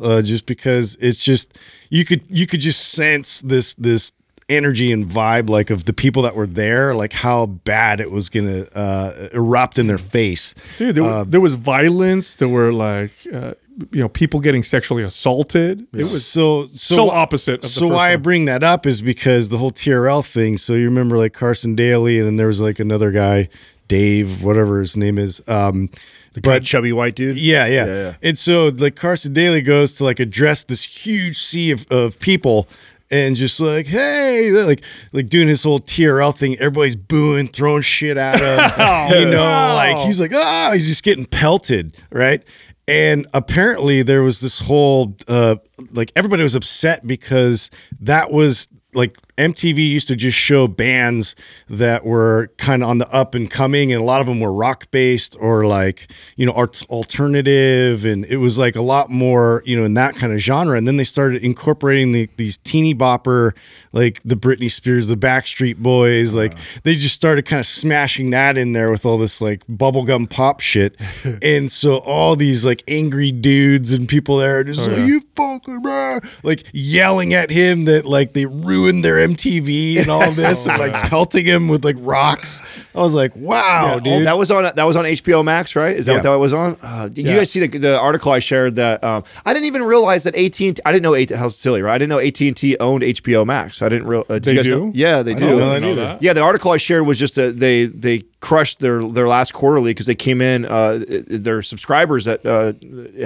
Uh, just because it's just you could you could just sense this this energy and vibe like of the people that were there, like how bad it was gonna uh, erupt in their face. Dude, there, Uh, were, there was violence. There were like, uh, you know, people getting sexually assaulted. It was so so, so opposite of so why I bring that up is because the whole TRL thing. So you remember like Carson Daly, and then there was like another guy, Dave, whatever his name is. Um, the kind of chubby white dude. Yeah, yeah, Yeah, yeah. And so like Carson Daly goes to like address this huge sea of, of people and just like, hey, like like doing his whole TRL thing. Everybody's booing, throwing shit at him. [LAUGHS] you know, like he's like, ah, he's just getting pelted, right? And apparently there was this whole uh like everybody was upset because that was like MTV used to just show bands that were kind of on the up and coming, and a lot of them were rock based or like you know art- alternative, and it was like a lot more you know in that kind of genre. And then they started incorporating the, these teeny bopper, like the Britney Spears, the Backstreet Boys, like uh-huh. they just started kind of smashing that in there with all this like bubblegum pop shit, [LAUGHS] and so all these like angry dudes and people there just oh, like you fucking blah," like yelling at him that like they ruined their MTV and all [LAUGHS] this and like pelting him with like rocks. I was like, wow, Yeah, dude. That was on that was on HBO Max, right? Is that Yeah. what that was on? Uh, did Yeah. you guys see the, the article I shared? That um, I didn't even realize that AT and I didn't know AT how silly, right? I didn't know AT and T owned HBO Max. I didn't real. Uh, did They you guys do? Know? Yeah, they do. didn't know that know that. Yeah, the article I shared was just that they they crushed their their last quarterly because they came in uh, their subscribers that uh,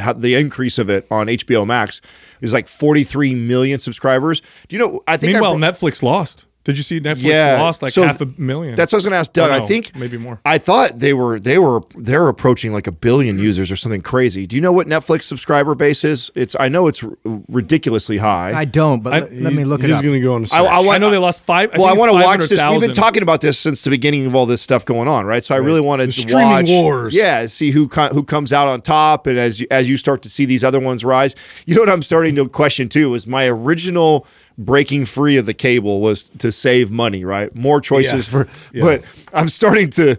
had the increase of it on HBO Max is like 43 million subscribers. Do you know? I think I Meanwhile, Netflix lost. Did you see Netflix Yeah, lost like so half a million? That's what I was going to ask Doug. Or I think maybe more. I thought they were they were they're approaching like a billion mm-hmm. users or something crazy. Do you know what Netflix subscriber base is? It's I know it's r- ridiculously high. I don't, but I- let, let me look it He's up. gonna go on. A I, I, I want- know they lost five. I well, I think want to watch this. We've been talking about this since the beginning of all this stuff going on, right? So I really wanted The to streaming watch, wars. yeah, see who who comes out on top, and as you, as you start to see these other ones rise, you know what I'm starting to question too is my original breaking free of the cable was to save money, right? More choices Yeah. for, but I'm starting to.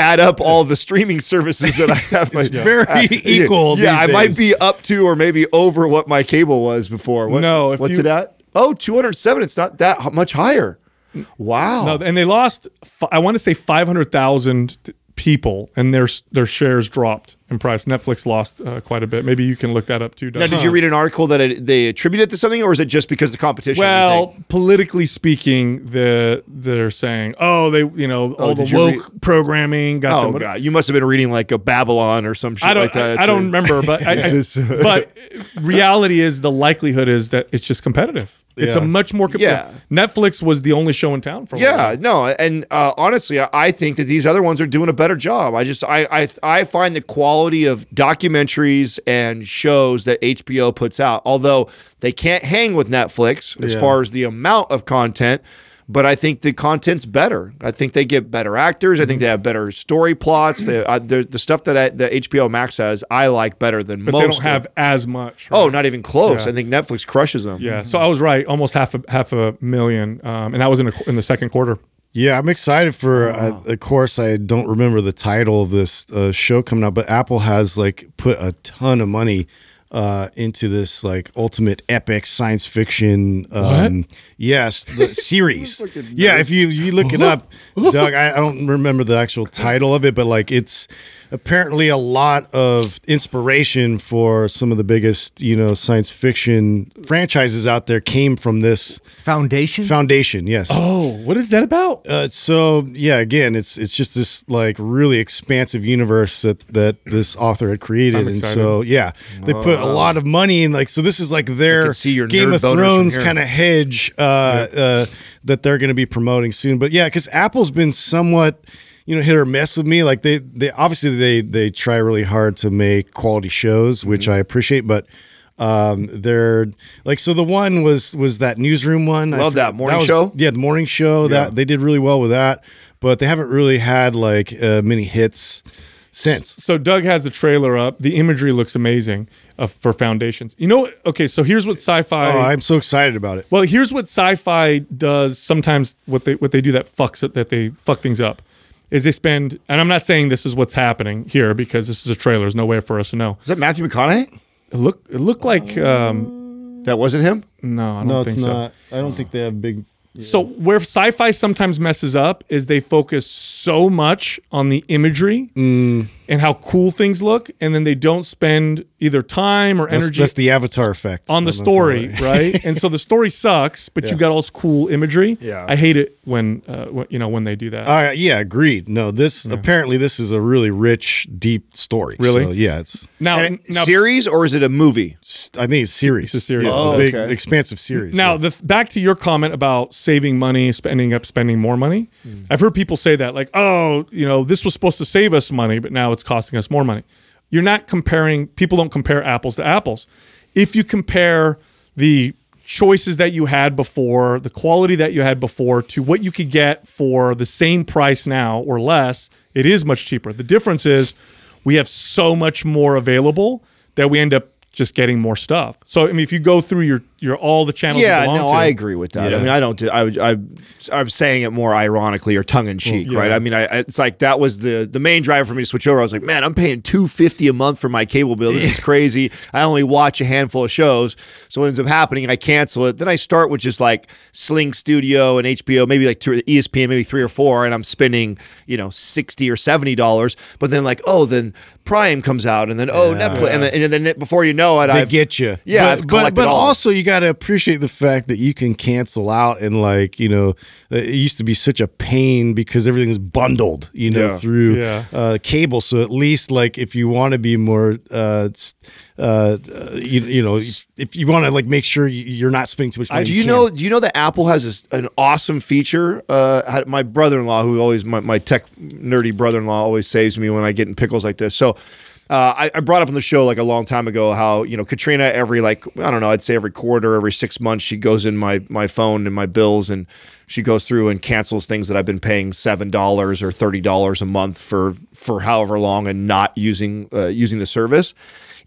Add up all the streaming services that I have. [LAUGHS] It's very [LAUGHS] equal Yeah, these I might be up to or maybe over what my cable was before. What, No, what's you- it at? Oh, 207. It's not that much higher. Wow. No, and they lost. I want to say five hundred thousand people, and their their shares dropped in price. Netflix lost uh, quite a bit. Maybe you can look that up too. Now, did you read an article that it, they attribute it to something, or is it just because the competition? Well, politically speaking, the they're saying, oh, they, you know, all the woke programming got oh them. god, you must have been reading like a Babylon or some shit like that. I, I don't remember, but [LAUGHS] I, I- but reality is the likelihood is that it's just competitive. It's a much more. Com- Yeah. Netflix was the only show in town for a Yeah, no, and uh, honestly, I, I think that these other ones are doing a better job. I just, I, I, I find the quality of documentaries and shows that HBO puts out, although they can't hang with Netflix as Yeah. far as the amount of content. But I think the content's better. I think they get better actors. I think they have better story plots. They, I, the, the stuff that I, the HBO Max has, I like better than but most. they don't of- have as much. Oh, not even close. Yeah. I think Netflix crushes them. yeah. So I was right. Almost half a half a million, um, and that was in a, in the second quarter. Yeah, I'm excited for. Uh, of course, I don't remember the title of this uh, show coming out, but Apple has like put a ton of money uh, into this like ultimate epic science fiction. Um, yes, the [LAUGHS] series. yeah, if you you look it up, Doug, I, I [LAUGHS] don't remember the actual title of it, but like it's apparently a lot of inspiration for some of the biggest you know science fiction franchises out there came from this Foundation? foundation. Yes. Oh, what is that about? Uh, so yeah, again, it's it's just this like really expansive universe that that this author had created, I'm and so yeah, they put a lot of money in. Like, so this is like their see your Game of Thrones kind of hedge uh, uh, that they're going to be promoting soon. But yeah, because Apple's been somewhat. You know, hit or miss with me. Like they, they obviously they they try really hard to make quality shows, which Mm-hmm. I appreciate. But um, they're like so. The one was was that newsroom one. I Love that. Morning was- show? yeah, the morning show. Yeah. That they did really well with that, but they haven't really had like uh, many hits since. So Doug has the trailer up. The imagery looks amazing uh, for foundations. You know, okay. So here's what sci-fi. Oh, I'm so excited about it. Well, here's what sci-fi does sometimes. What they what they do that fucks it that they fuck things up is they spend. And I'm not saying this is what's happening here because this is a trailer. There's no way for us to know. Is that Matthew McConaughey? It look it looked like um, That wasn't him. no, I don't No, think it's so. not. I don't think they have big. So where sci-fi sometimes messes up is they focus so much on the imagery Mm. and how cool things look, and then they don't spend either time or That's, energy that's the Avatar effect on the story, right? [LAUGHS] and so the story sucks, but you've got all this cool imagery. Yeah. I hate it when, uh, when you know when they do that. Uh, yeah, agreed. No, this apparently this is a really rich, deep story. Really? So, yeah, it's. now, And it- now, series or is it a movie? I think it's series. It's a series. Yeah, Oh, a big, okay. expansive series. now yeah. the, back to your comment about saving money, spending up, spending more money. Hmm. I've heard people say that, like, oh, you know, this was supposed to save us money, but now it's costing us more money. You're not comparing. People don't compare apples to apples. If you compare the choices that you had before, the quality that you had before, to what you could get for the same price now or less, it is much cheaper. The difference is we have so much more available that we end up just getting more stuff. So I mean, if you go through your your all the channels, you Yeah, no, to, I agree with that. I mean, I don't do. I, I, I'm saying it more ironically or tongue in cheek, yeah. right? I mean, I, it's like that was the the main driver for me to switch over. I was like, man, I'm paying two fifty a month for my cable bill. This is crazy. I only watch a handful of shows, so what ends up happening, I cancel it. Then I start with just like Sling Studio and HBO, maybe like two, ESPN, maybe three or four, and I'm spending you know sixty or seventy dollars. But then like, oh, then Prime comes out, and then oh, Netflix, and then, and then before you know it, I've get you. Yeah, but, I've but, collected but all. also you got to appreciate the fact that you can cancel out and like you know it used to be such a pain because everything was bundled you know Yeah. through Yeah. uh, cable. So at least like if you want to be more uh, uh, uh, you, you know if you want to like make sure you- you're not spending too much money. Do you can. know? Do you know that Apple has this, an awesome feature? Uh, my brother-in-law, who always my, my tech nerdy brother-in-law, always saves me when I get in pickles like this. So. Uh, I, I brought up on the show like a long time ago how you know Katrina every like I don't know I'd say every quarter every six months she goes in my my phone and my bills and she goes through and cancels things that I've been paying seven dollars or thirty dollars a month for for however long and not using uh, using the service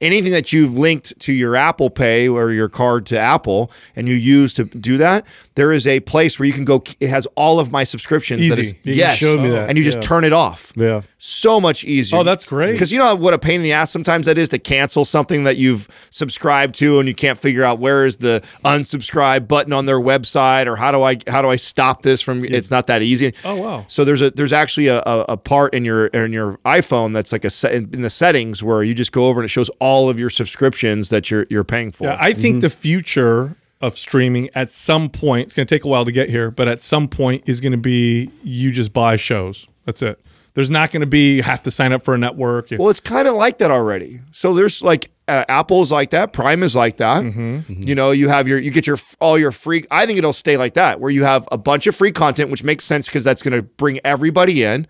anything that you've linked to your Apple Pay or your card to Apple and you use to do that, there is a place where you can go. It has all of my subscriptions. That Easy. is, You yes, showed me that, and you just yeah. turn it off. Yeah. So much easier. Oh, that's great. Because you know what a pain in the ass sometimes that is to cancel something that you've subscribed to and you can't figure out where is the unsubscribe button on their website or how do I how do I stop this from? It's not that easy. Oh, wow. So there's a there's actually a, a, a part in your in your iPhone that's like a set in the settings where you just go over and it shows all of your subscriptions that you're you're paying for. Yeah, I think mm-hmm. the future of streaming at some point, it's going to take a while to get here, but at some point is going to be you just buy shows. That's it. There's not going to be you have to sign up for a network. Well, it's kind of like that already. So there's like uh, Apple's like that, Prime is like that. Mm-hmm. You know, you have your you get your all your free. I think it'll stay like that, where you have a bunch of free content, which makes sense because that's going to bring everybody in.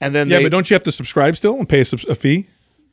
And then yeah, they, but don't you have to subscribe still and pay a, a fee?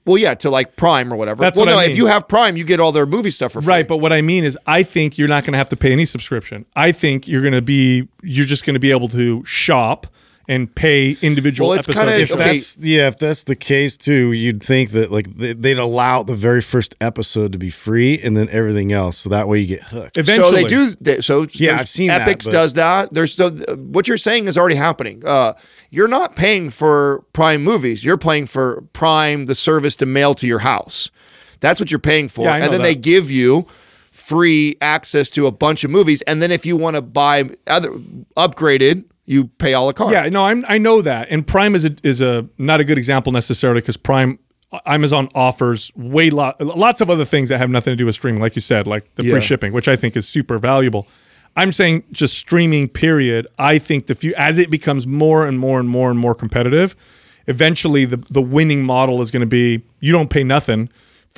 well, yeah, to like Prime or whatever. That's well, what no, I if you have Prime, you get all their movie stuff for free. Right, but what I mean is, I think you're not going to have to pay any subscription. I think you're going to be, you're just going to be able to shop and pay individual Well, it's episodes. kinda- If Okay. that's yeah, if that's the case too, you'd think that like they- they'd allow the very first episode to be free and then everything else, so that way you get hooked. Eventually. So they do. They, so Yeah, I've seen that, does that. There's so what you're saying is already happening. Uh, you're not paying for Prime movies. You're paying for Prime, the service to mail to your house. That's what you're paying for, Yeah, I know and then they give you free access to a bunch of movies. And then if you want to buy other upgraded, you pay a la carte. Yeah, no, I'm, I know that. And Prime is a, is a not a good example necessarily because Prime, Amazon offers way lot, lots of other things that have nothing to do with streaming, like you said, like the Yeah. free shipping, which I think is super valuable. I'm saying just streaming. Period. I think the few as it becomes more and more and more and more competitive, eventually the the winning model is going to be you don't pay nothing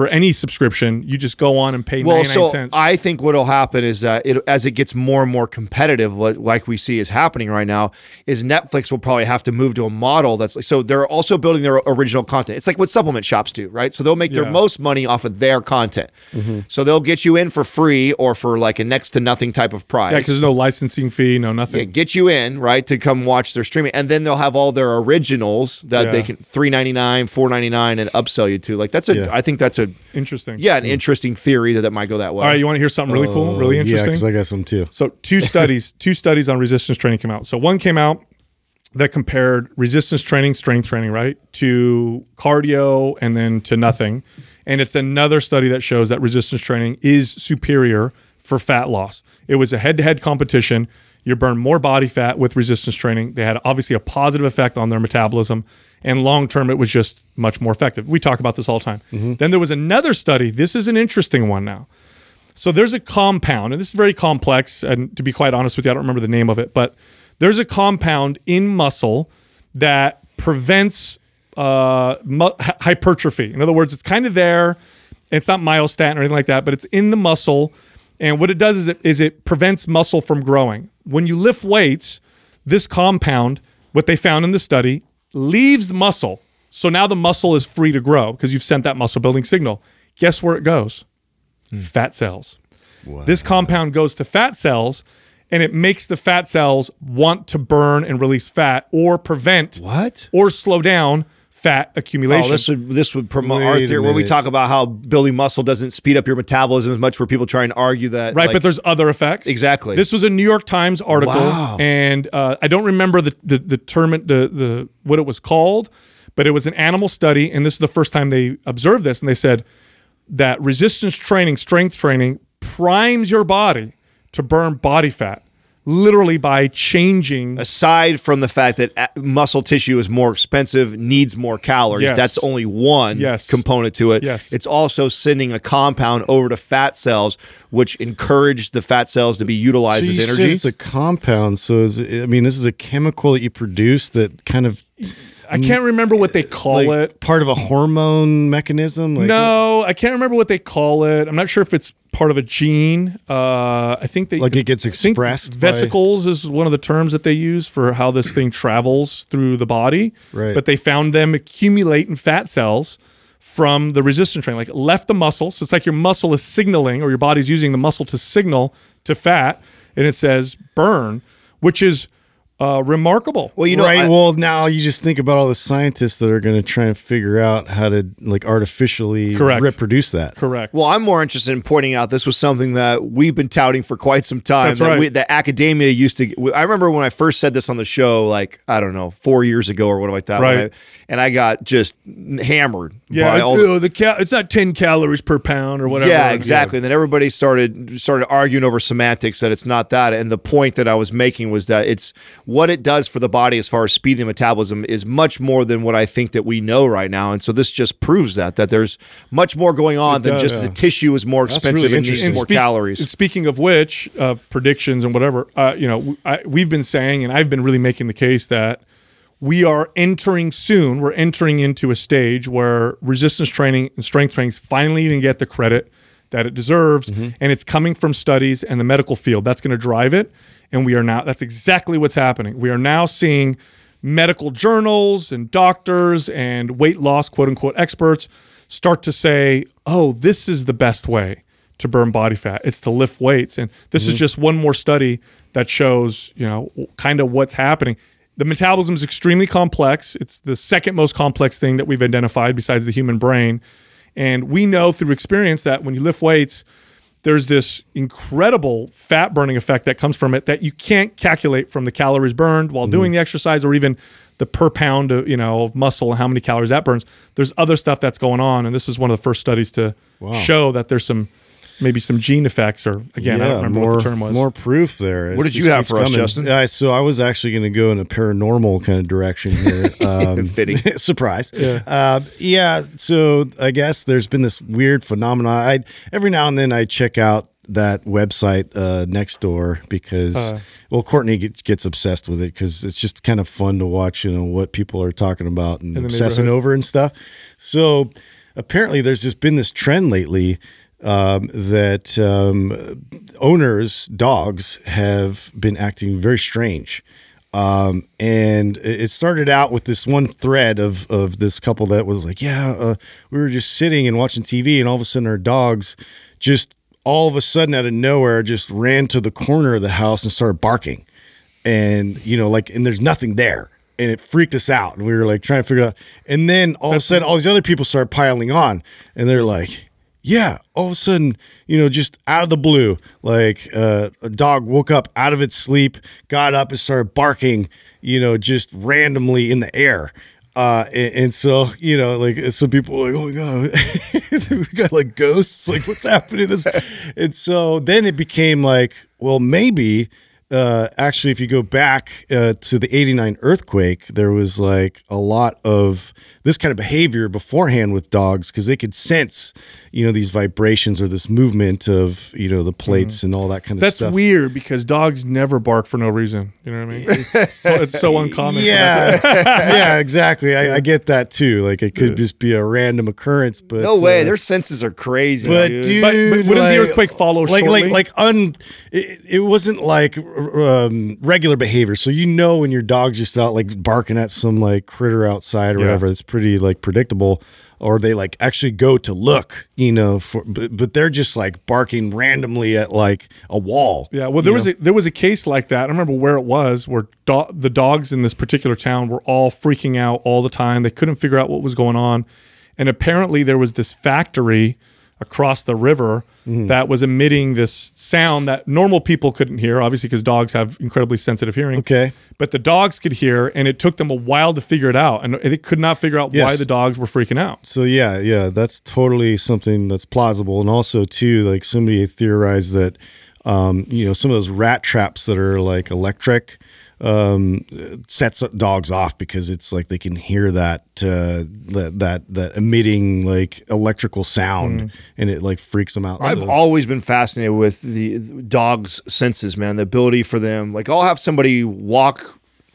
for any subscription. You just go on and pay Well, 99 so cents. I think what'll happen is that it, as it gets more and more competitive, like we see is happening right now, is Netflix will probably have to move to a model that's like so they're also building their original content. It's like what supplement shops do, right? So they'll make their Yeah. most money off of their content. Mm-hmm. So they'll get you in for free or for like a next to nothing type of price. yeah, because there's no licensing fee, no nothing. Yeah, get you in right to come watch their streaming, and then they'll have all their originals that they Yeah. can three ninety nine, four ninety nine, and upsell you to. Like that's a, I Yeah. think that's a Interesting. yeah, an interesting theory that that might go that way. All right, you want to hear something really cool, really oh, interesting? Yeah, interesting? because I got some too. So two [LAUGHS] studies, two studies on resistance training came out. So one came out that compared resistance training, strength training, right, to cardio and then to nothing. And it's another study that shows that resistance training is superior for fat loss. It was a head-to-head competition. You burn more body fat with resistance training. They had obviously a positive effect on their metabolism, and long term, it was just much more effective. We talk about this all the time. Then there was another study. This is an interesting one now. So there's a compound, and this is very complex. And to be quite honest with you, I don't remember the name of it, but there's a compound in muscle that prevents uh, mu- hypertrophy. In other words, it's kind of there. It's not myostatin or anything like that, but it's in the muscle. And what it does is it, is it prevents muscle from growing. When you lift weights, this compound, what they found in the study, leaves muscle. So now the muscle is free to grow because you've sent that muscle building signal. Guess where it goes? Hmm. Fat cells. This compound goes to fat cells and it makes the fat cells want to burn and release fat or prevent What? or slow down fat accumulation. Oh, this would this would promote Wait our theory where we talk about how building muscle doesn't speed up your metabolism as much. Where people try and argue that, Right, like- but there's other effects. Exactly. This was a New York Times article, Wow. and uh, I don't remember the the, the term the the what it was called, but it was an animal study, and this is the first time they observed this, and they said that resistance training, strength training, primes your body to burn body fat, literally by changing. aside from the fact that uh, muscle tissue is more expensive, needs more calories, Yes. that's only one Yes. component to it. Yes. It's also sending a compound over to fat cells, which encourage the fat cells to be utilized So you as said energy. it's a compound. So is it, I mean, this is a chemical that you produce that kind of I can't remember what they call like it. part of a hormone mechanism. Like, no, I can't remember what they call it. I'm not sure if it's part of a gene. Uh, I think they Like it gets expressed by- vesicles is one of the terms that they use for how this thing travels through the body. Right. But they found them accumulate in fat cells from the resistance training, like left the muscle. So it's like your muscle is signaling, or your body's using the muscle to signal to fat, and it says burn, which is uh, remarkable. well, you know, right. I- well, now you just think about all the scientists that are going to try and figure out how to like artificially Correct. reproduce that. Correct. Well, I'm more interested in pointing out this was something that we've been touting for quite some time. That's that, right. we, that academia used to. I remember when I first said this on the show, like I don't know, four years ago or whatever like that. when Right. I- and I got just hammered. yeah, by all the- the cal- it's not 10 calories per pound or whatever. Yeah, exactly. And then everybody started started arguing over semantics that it's not that. And the point that I was making was that it's what it does for the body as far as speeding metabolism is much more than what I think that we know right now. And so this just proves that that there's much more going on than does, just yeah. the tissue is more expensive really and interesting. more speak- calories. and speaking of which, uh, predictions and whatever, uh, you know, I, we've been saying, and I've been really making the case that we are entering soon. We're entering into a stage where resistance training and strength training is finally going to get the credit that it deserves, mm-hmm. and it's coming from studies and the medical field. That's going to drive it, and we are now. That's exactly what's happening. We are now seeing medical journals and doctors and weight loss quote unquote experts start to say, "Oh, this is the best way." to burn body fat. It's to lift weights. And this is mm-hmm. just one more study that shows, you know, kind of what's happening. The metabolism is extremely complex. It's the second most complex thing that we've identified besides the human brain. And we know through experience that when you lift weights, there's this incredible fat burning effect that comes from it that you can't calculate from the calories burned while mm-hmm. doing the exercise or even the per pound of, you know of muscle and how many calories that burns. There's other stuff that's going on, and this is one of the first studies to show that there's some maybe some gene effects or again I don't remember more, what the term was. More proof there. What did you have keeps for us. Justin? Uh, so I was actually going to go in a paranormal kind of direction here. [LAUGHS] Um, Fitting. [LAUGHS] surprise. Yeah. Uh, yeah. So I guess there's been this weird phenomenon. I every now and then I check out that website uh, Nextdoor because Uh. well Courtney gets, gets obsessed with it because it's just kind of fun to watch you know what people are talking about and obsessing over and stuff. So apparently there's just been this trend lately um, that um, owners dogs have been acting very strange. Um, and it started out with this one thread of of this couple that was like, yeah, uh, we were just sitting and watching TV, and all of a sudden our dogs just all of a sudden out of nowhere just ran to the corner of the house and started barking, and you know, like, and there's nothing there. And it freaked us out, and we were like trying to figure out. And then all of a sudden, all these other people started piling on, and they're like, yeah, all of a sudden, you know, just out of the blue, like uh, a dog woke up out of its sleep, got up and started barking, you know, just randomly in the air. Uh, and, and so, you know, like some people were like, oh my God, [LAUGHS] we got like ghosts. Like, what's happening this? [LAUGHS] And so then it became like, well, maybe uh, actually, if you go back uh, to the 89 earthquake, there was like a lot of this kind of behavior beforehand with dogs because they could sense, you know, these vibrations or this movement of, you know, the plates and all that kind of That's stuff. That's weird because dogs never bark for no reason. You know what I mean? It's so, it's so [LAUGHS] uncommon. for that to- Yeah, [LAUGHS] yeah, exactly. I, I get that too. Like it could just be a random occurrence, but no way, uh, their senses are crazy. But dude. dude, But- but wouldn't the earthquake follow like shortly? like like un? It, it wasn't like um, regular behavior. So you know when your dog's just out like barking at some like critter outside or Yeah. whatever. It's pretty like predictable. Or they like actually go to look, you know, for but, but they're just like barking randomly at like a wall. Yeah, well, there was a there was a case like that. I remember where it was, where do- the dogs in this particular town were all freaking out all the time. They couldn't figure out what was going on, and apparently there was this factory across the river Mm-hmm. that was emitting this sound that normal people couldn't hear, obviously because dogs have incredibly sensitive hearing. Okay. but the dogs could hear, and it took them a while to figure it out, and they could not figure out why the dogs were freaking out. So yeah, yeah, that's totally something that's plausible, and also too, like somebody theorized that, um, you know, some of those rat traps that are like electric, um, sets dogs off because it's like they can hear that uh, that that that emitting like electrical sound, and it like freaks them out. I've So- always been fascinated with the the dogs' senses, man. The ability for them, like I'll have somebody walk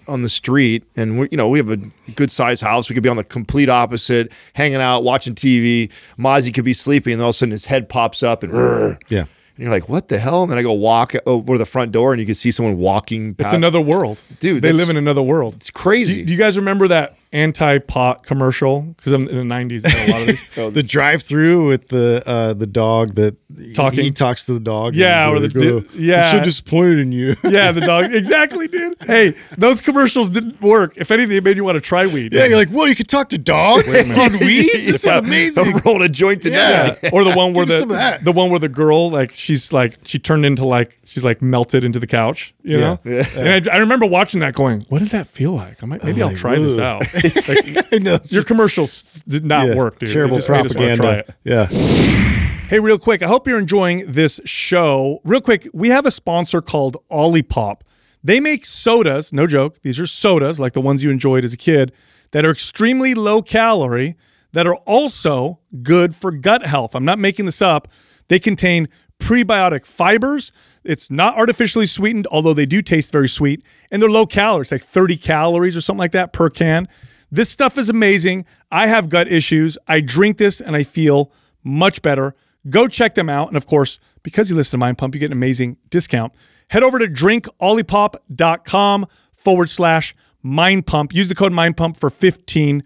on the street, and we, you know, we have a good sized house. We could be on the complete opposite, hanging out, watching TV. Mozzie could be sleeping, and all of a sudden his head pops up, and, yeah. And you're like, "What the hell?" And then I go walk over the front door, and you can see someone walking. It's another world, Dude, They live in another world. It's crazy. Do, do you guys remember that anti-pot commercial? Because I'm in the '90s, there were a lot of these. [LAUGHS] The drive-through with the uh, the dog that Talking? he talks to the dog. Yeah, or the- like, the- oh, yeah. I'm so disappointed in you. Yeah, the dog. [LAUGHS] Exactly, dude. Hey, those commercials didn't work. If anything, it made you want to try weed. Yeah, you're like, well, you could talk to dogs on weed. This [LAUGHS] is amazing. [LAUGHS] I'm rolling a joint today. Yeah. or the one where Give me some of the the one where the girl like she's like she turned into like she's like melted into the couch, you know. Yeah. And I, I remember watching that, going, "What does that feel like? I might maybe I'll like, try this out." Like, I know, it's your just- commercials did not yeah, work, dude. Terrible just made us wanna try propaganda. it. Yeah. Hey, real quick, I hope you're enjoying this show. Real quick, we have a sponsor called Olipop. They make sodas, no joke, these are sodas like the ones you enjoyed as a kid that are extremely low calorie, that are also good for gut health. I'm not making this up. They contain prebiotic fibers. It's not artificially sweetened, although they do taste very sweet, and they're low calories, like 30 calories or something like that per can. This stuff is amazing. I have gut issues. I drink this and I feel much better. Go check them out. And of course, because you listen to Mind Pump, you get an amazing discount. Head over to drinkolipop.com forward slash Mind Pump. Use the code Mind Pump for 15%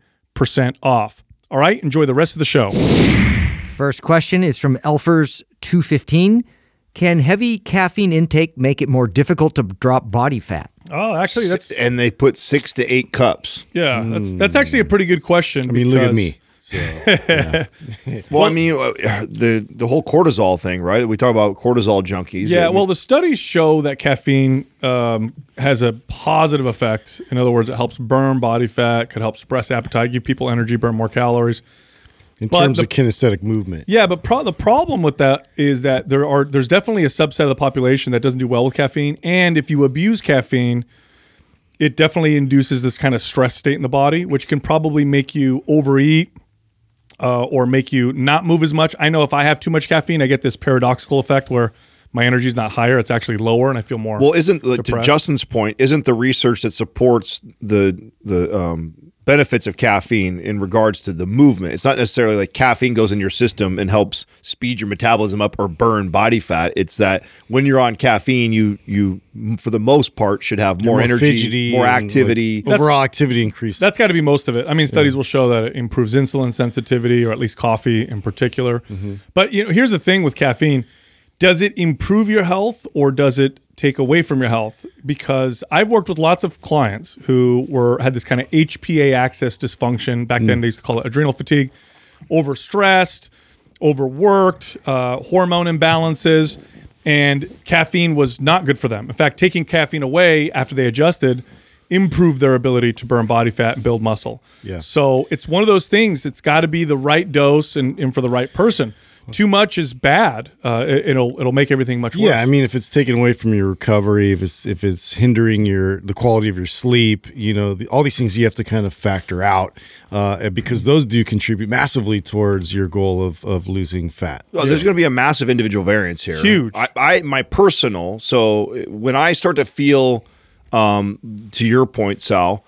off. All right, enjoy the rest of the show. First question is from Elfers215. Can heavy caffeine intake make it more difficult to drop body fat? Oh, actually, that's and they put six to eight cups. yeah, that's that's actually a pretty good question. I mean, look at me. So, [LAUGHS] Well, I mean, uh, the the whole cortisol thing, right? We talk about cortisol junkies. Yeah, well, the studies show that caffeine um, has a positive effect. In other words, it helps burn body fat, could help suppress appetite, give people energy, burn more calories. in But terms the- of kinesthetic movement, Yeah, but pro- the problem with that is that there are there's definitely a subset of the population that doesn't do well with caffeine, and if you abuse caffeine, it definitely induces this kind of stress state in the body, which can probably make you overeat uh, or make you not move as much. I know if I have too much caffeine, I get this paradoxical effect where my energy is not higher; it's actually lower, and I feel more. well, isn't like, to. Justin's point? Isn't the research that supports the the um, benefits of caffeine in regards to the movement? It's not necessarily like caffeine goes in your system and helps speed your metabolism up or burn body fat. It's that when you're on caffeine, you you for the most part should have more, energy, more and, like, activity. overall activity increase. That's got to be most of it. I mean, studies will show that it improves insulin sensitivity, or at least coffee in particular. Mm-hmm. But you know, here's the thing with caffeine: does it improve your health, or does it take away from your health? Because I've worked with lots of clients who were had this kind of HPA axis dysfunction. Back then, they used to call it adrenal fatigue, overstressed, overworked, uh, hormone imbalances, and caffeine was not good for them. In fact, taking caffeine away after they adjusted improved their ability to burn body fat and build muscle. Yeah. So it's one of those things. It's got to be the right dose and, and for the right person. Too much is bad. Uh, it, it'll it'll make everything much worse. Yeah, I mean, if it's taken away from your recovery, if it's if it's hindering your the quality of your sleep, you know, the, all these things you have to kind of factor out uh, because those do contribute massively towards your goal of of losing fat. Oh, there's going to be a massive individual variance here. Huge. I, I my personal. So when I start to feel, um, to your point, Sal,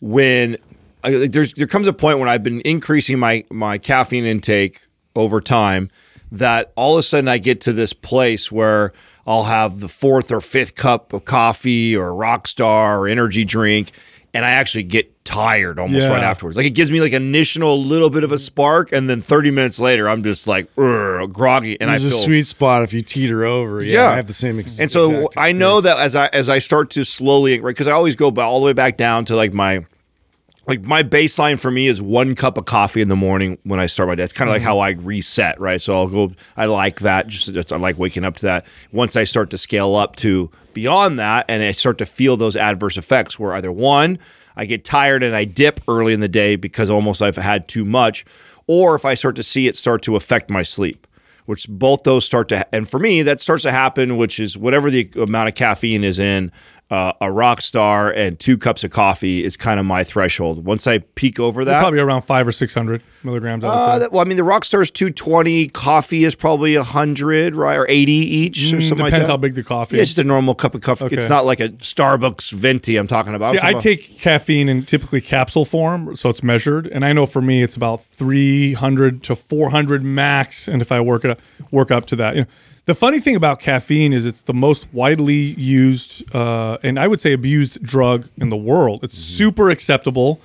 when I, like, there's there comes a point when I've been increasing my my caffeine intake over time that all of a sudden I get to this place where I'll have the fourth or fifth cup of coffee or Rockstar or energy drink, and I actually get tired almost Yeah. right afterwards. Like it gives me like an initial little bit of a spark, and then 30 minutes later, I'm just like groggy, and There's I a feel sweet spot if you teeter over. Yeah, I have the same. Ex- and so I know that as I as I start to slowly because I always go all the way back down to like my like my baseline for me is one cup of coffee in the morning when I start my day. It's kind of like mm-hmm. how I reset, right? So I'll go. I like that. Just, just I like waking up to that. Once I start to scale up to beyond that, and I start to feel those adverse effects, where either one, I get tired and I dip early in the day because almost I've had too much, or if I start to see it start to affect my sleep which both those start to and for me that starts to happen which is whatever the amount of caffeine is in uh, a Rockstar and two cups of coffee is kind of my threshold once i peak over that Probably around five or six hundred milligrams. I uh, that- well, I mean, the Rockstar is 220. Coffee is probably 100, right? Or 80 each or Mm, something like depends that. how big the coffee Yeah, it's just a normal cup of coffee. It's not like a Starbucks venti I'm talking about. See, I'm I about- take caffeine in typically capsule form, so it's measured, and I know for me it's about 300 to 400 max. And if I work it up, work up to that, you know, the funny thing about caffeine is it's the most widely used uh, and I would say abused drug in the world. It's Mm-hmm. super acceptable,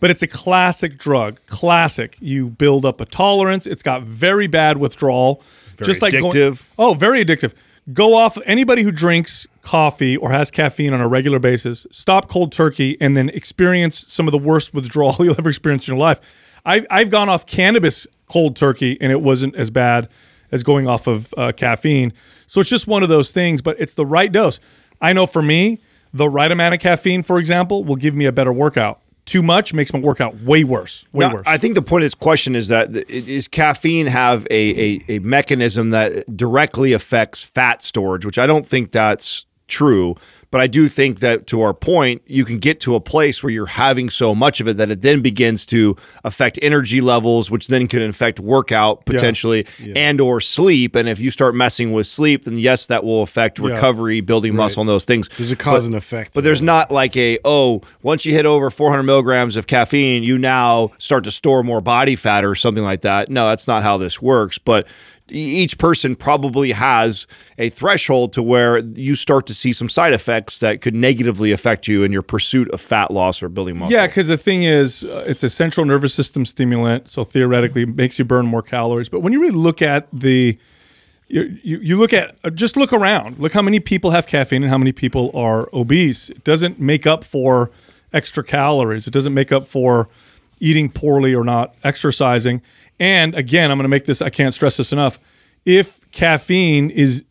but it's a classic drug. Classic. You build up a tolerance. It's got very bad withdrawal. just like going- addictive. Oh, very addictive. Go off anybody who drinks coffee or has caffeine on a regular basis, stop cold turkey, and then experience some of the worst [LAUGHS] withdrawal you'll ever experience in your life. I've, I've gone off cannabis cold turkey and it wasn't as bad as going off of uh, caffeine. So it's just one of those things, but it's the right dose. I know for me, the right amount of caffeine, for example, will give me a better workout. Too much makes my workout way worse. Way Now, worse. I think the point of this question is that th- is caffeine have a, a, a mechanism that directly affects fat storage, which I don't think that's true. But I do think that to our point, you can get to a place where you're having so much of it that it then begins to affect energy levels, which then can affect workout potentially and or sleep. And if you start messing with sleep, then yes, that will affect recovery, building muscle, and those things. There's a cause and effect. But there's not like a oh, once you hit over 400 milligrams of caffeine, you now start to store more body fat or something like that. No, that's not how this works. But each person probably has a threshold to where you start to see some side effects that could negatively affect you in your pursuit of fat loss or building muscle. Yeah, because the thing is, uh, it's a central nervous system stimulant, so theoretically it makes you burn more calories. But when you really look at the, you, you, you look at, uh, just look around. Look how many people have caffeine and how many people are obese. It doesn't make up for extra calories. It doesn't make up for eating poorly or not exercising. And again, I'm going to make this, I can't stress this enough. If caffeine is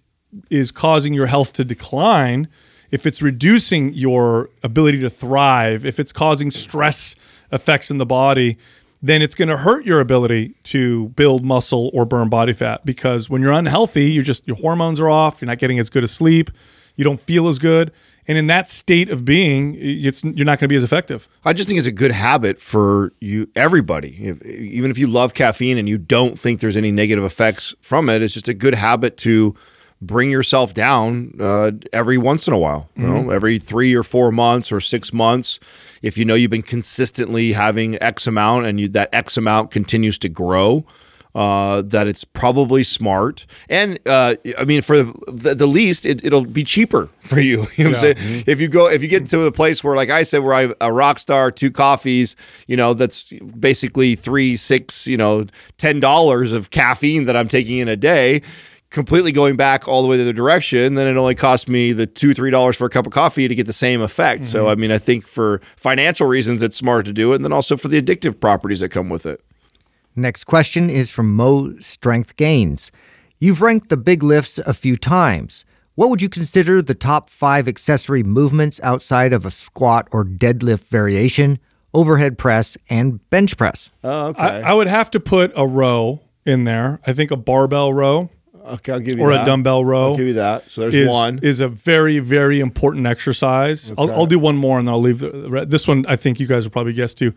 is causing your health to decline, if it's reducing your ability to thrive, if it's causing stress effects in the body, then it's going to hurt your ability to build muscle or burn body fat because when you're unhealthy, you're just your hormones are off, you're not getting as good a sleep, you don't feel as good, and in that state of being, it's you're not going to be as effective. I just think it's a good habit for you, everybody. If, even if you love caffeine and you don't think there's any negative effects from it, it's just a good habit to bring yourself down uh, every once in a while. You know, every three or four months or six months. If you know you've been consistently having X amount and you, that X amount continues to grow. Uh, that it's probably smart, and uh, I mean, for the, the least, it, it'll be cheaper [LAUGHS] for you. You know what I'm saying? If you go, if you get to the place where, like I said, where I a Rockstar, two coffees, you know, that's basically three, six, you know, ten dollars of caffeine that I'm taking in a day. Completely going back all the way to the other direction, then it only cost me the two, three dollars for a cup of coffee to get the same effect. So, I mean, I think for financial reasons, it's smart to do it, and then also for the addictive properties that come with it. Next question is from Mo Strength Gains. You've ranked the big lifts a few times. What would you consider the top five accessory movements outside of a squat or deadlift variation, overhead press, and bench press? Oh, okay. I, I would have to put a row in there. I think a barbell row okay, I'll give you or that. a dumbbell row. I'll give you that. So there's is, one. is a very very important exercise. I'll, I'll do one more and then I'll leave the, the this one. I think you guys will probably guess too.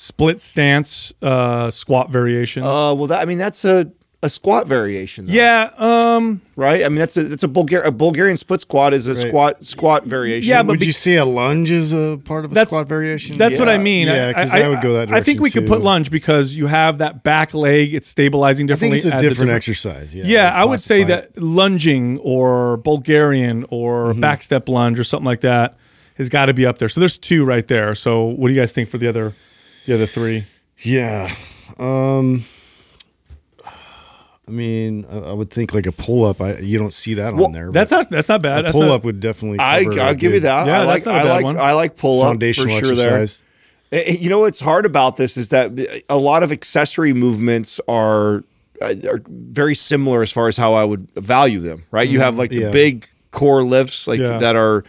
Split stance uh, squat variations. Uh, well, that I mean, that's a a squat variation. Though, Yeah, um, right. I mean, that's a that's a Bulgar a Bulgarian split squat is a squat squat variation. Yeah, but Would be- you see a lunge as a part of a that's squat variation? That's what I Yeah. mean. Yeah, 'cause I, I would go that direction. I think we direction could put lunge because you have that back leg. It's stabilizing I think differently. it's a adds different, exercise. Yeah, Yeah, like I would say that lunging or Bulgarian or Mm-hmm. back step lunge or something like that has got to be up there. So there's two right there. So what do you guys think for the other, the three? Yeah. Um I mean, I, I would think like a pull up. I you don't see that Well, on there. That's not that's not bad. a pull not- up would definitely. I cover I'll a give you that. Yeah, I that's like not a I bad like one. I like pull up for sure. There. exercise. Eh, eh, You know what's hard about this is that a lot of accessory movements are uh, are very similar as far as how I would value them. Right? You have like the Yeah. big core lifts like Yeah. that are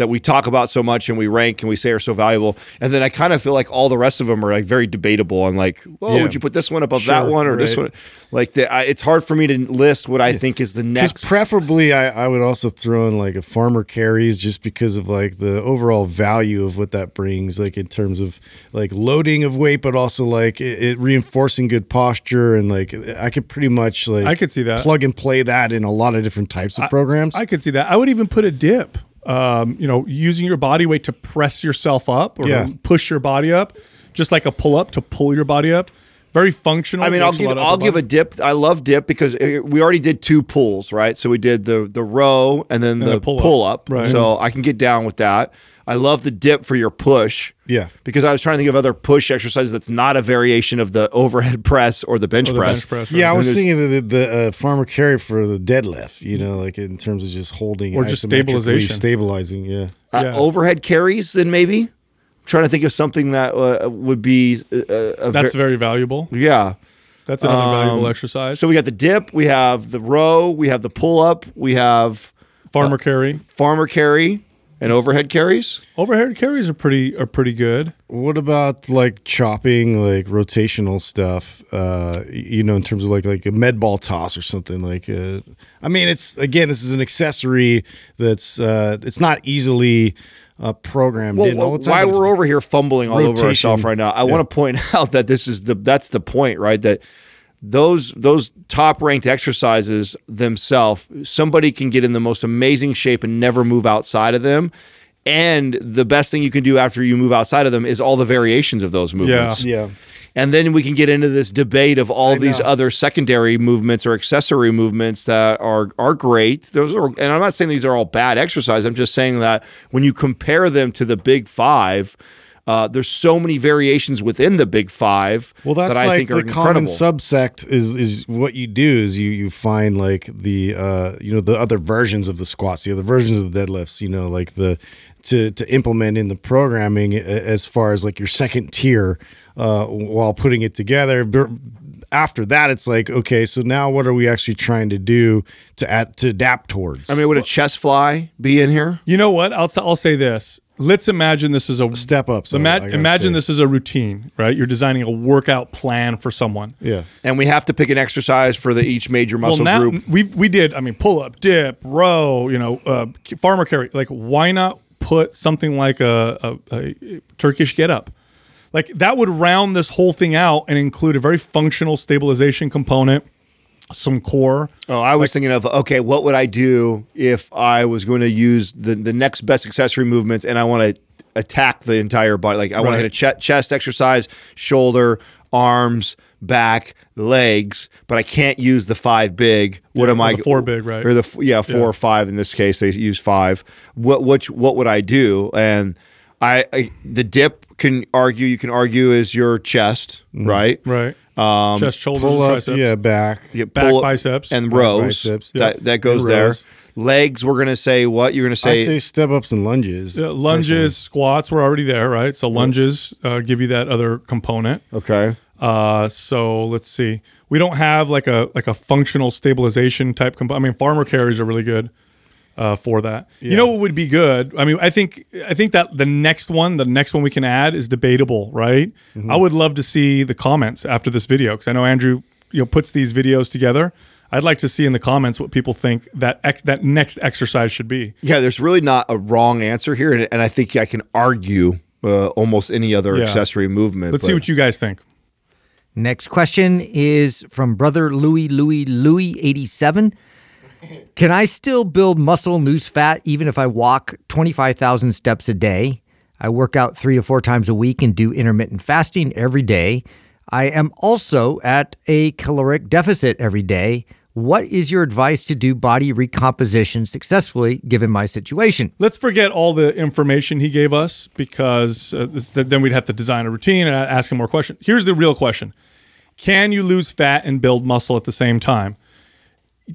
that we talk about so much and we rank and we say are so valuable, and then I kind of feel like all the rest of them are like very debatable on like, well, Yeah. would you put this one above that one or this one? Like, the, I, it's hard for me to list what I think is the Because next. preferably, I, I would also throw in like a farmer carries just because of like the overall value of what that brings, like in terms of like loading of weight, but also like it, it reinforcing good posture and like I could pretty much like I could see that. plug and play that in a lot of different types of programs. I could see that. I would even put a dip. Um, you know, using your body weight to press yourself up or Yeah. push your body up, just like a pull up to pull your body up. Very functional. I mean, I'll give I'll give a dip. I love dip because uh, we already did two pulls, right? So we did the the row and then the the pull-up. up. Right. So I can get down with that. I love the dip for your push. Yeah. Because I was trying to think of other push exercises that's not a variation of the overhead [LAUGHS] press or the bench Or the press. bench press, yeah, I was And thinking of the, the uh, farmer carry for the deadlift, you know, like in terms of just holding Or just isometrically stabilization. stabilizing. Yeah. Uh, Yeah. overhead carries, then maybe. I'm trying to think of something that uh, would be uh, a That's ver- very valuable. yeah. That's another Um, valuable exercise. So we got the dip, we have the row, we have the pull up, we have Farmer carry, farmer carry, and overhead carries. overhead carries are pretty are pretty good. What about like chopping, like rotational stuff? Uh, you know, in terms of like like a med ball toss or something. Like, uh, I mean, it's again, this is an accessory that's uh, it's not easily uh, programmed Well, in all the time. why we're over here fumbling all over rotation. ourselves right now, I want to point [LAUGHS] out that this is the that's the point, right? That those those top ranked exercises themselves, somebody can get in the most amazing shape and never move outside of them. And the best thing you can do after you move outside of them is all the variations of those movements. yeah. yeah. And then we can get into this debate of all these know. other secondary movements or accessory movements that are are great. Those are, and I'm not saying these are all bad exercise. I'm just saying that when you compare them to the Big Five, uh, there's so many variations within the Big Five Well, that's that I like think the are common incredible. subsect is is what you do is you you find like the uh you know the other versions of the squats, the other versions of the deadlifts, you know, like the to to implement in the programming as far as like your second tier uh while putting it together. After that, it's like okay, so now what are we actually trying to do to add to adapt towards? I mean, would a chest fly be in here? You know what? I'll I'll say this. Let's imagine this is a Step up, So ima- imagine say. this is a routine, right? You're designing a workout plan for someone. yeah. And we have to pick an exercise for the each major muscle well, now group. we we did. I mean, pull up, dip, row. You know, uh, farmer carry. Like, why not put something like a, a, a Turkish get up? Like that would round this whole thing out and include a very functional stabilization component, some core. Oh, I was thinking of okay, what would I do if I was going to use the the next best accessory movements and I want to attack the entire body? Like I want to hit a che- chest exercise, shoulder, arms, back, legs, but I can't use the five big. What Yeah, am I? the four big, right? Or the yeah, four Yeah. or five in this case. They use five. What what what would I do? And I, I the dip can argue. You can argue is your chest, mm-hmm. right? Right. Um, Chest, shoulders, Pull and up, triceps. yeah, back. you Back pull- biceps. and rows. biceps. That that goes there. Legs, we're gonna say what you're gonna say. I say. say step ups and lunges. Yeah, lunges, squats were already there, right? So lunges uh, give you that other component. okay. Uh, so let's see. We don't have like a like a functional stabilization type component. I mean, farmer carries are really good uh, for that. You know what would be good? I mean, I think I think that the next one, the next one we can add is debatable, right? I would love to see the comments after this video because I know Andrew, you know, puts these videos together. I'd like to see in the comments what people think that ex- that next exercise should be. Yeah, there's really not a wrong answer here, and, and I think I can argue uh, almost any other Yeah. accessory movement. Let's see what you guys think. Next question is from brother Louis Louis Louis 87. Can I still build muscle and lose fat even if I walk 25,000 steps a day? I work out 3 to 4 times a week and do intermittent fasting every day. I am also at a caloric deficit every day. What is your advice to do body recomposition successfully given my situation? Let's forget all the information he gave us because uh, this, then we'd have to design a routine and ask him more questions. Here's the real question Can you lose fat and build muscle at the same time?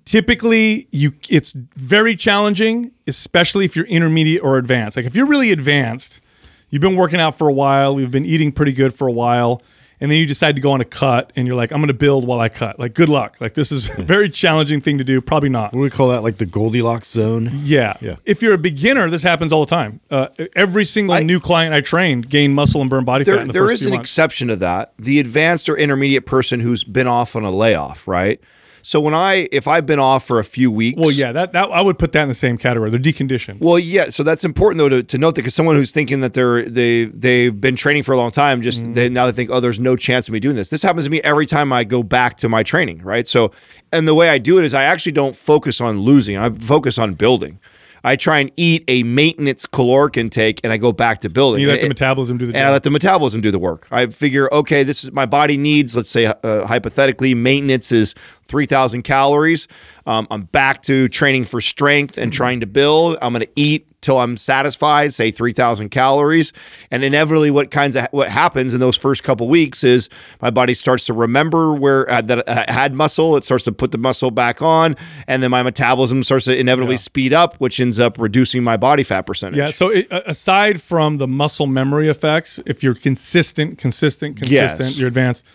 Typically, you it's very challenging, especially if you're intermediate or advanced. Like if you're really advanced, you've been working out for a while, you've been eating pretty good for a while, and then you decide to go on a cut and you're like, I'm going to build while I cut. Like, good luck. Like, this is a very challenging thing to do. Probably not. What do we call that? Like the Goldilocks zone? Yeah. Yeah. If you're a beginner, this happens all the time. Uh, every single new client I train gain muscle and burn body fat There, in the there first is few an months. exception to that. The advanced or intermediate person who's been off on a layoff, right? So when I, if I've been off for a few weeks, well, yeah, that, that I would put that in the same category. They're deconditioned. Well, yeah. So that's important though to, to note that because someone who's thinking that they're they they've been training for a long time, just Mm-hmm. they now they think, oh, there's no chance of me doing this. This happens to me every time I go back to my training, right? So, and the way I do it is I actually don't focus on losing. I focus on building. I try and eat a maintenance caloric intake, and I go back to building. you let the And- metabolism do the and I let the metabolism do the work. I figure, okay, this is my body needs. Let's say uh, hypothetically, maintenance is three thousand calories. Um, I'm back to training for strength and trying to build. I'm going to eat till I'm satisfied, say three thousand calories, and inevitably, what kinds of what happens in those first couple weeks is my body starts to remember where uh, that I had muscle. It starts to put the muscle back on, and then my metabolism starts to inevitably speed up, which ends up reducing my body fat percentage. yeah. So it, aside from the muscle memory effects, if you're consistent, consistent, consistent, Yes. you're advanced.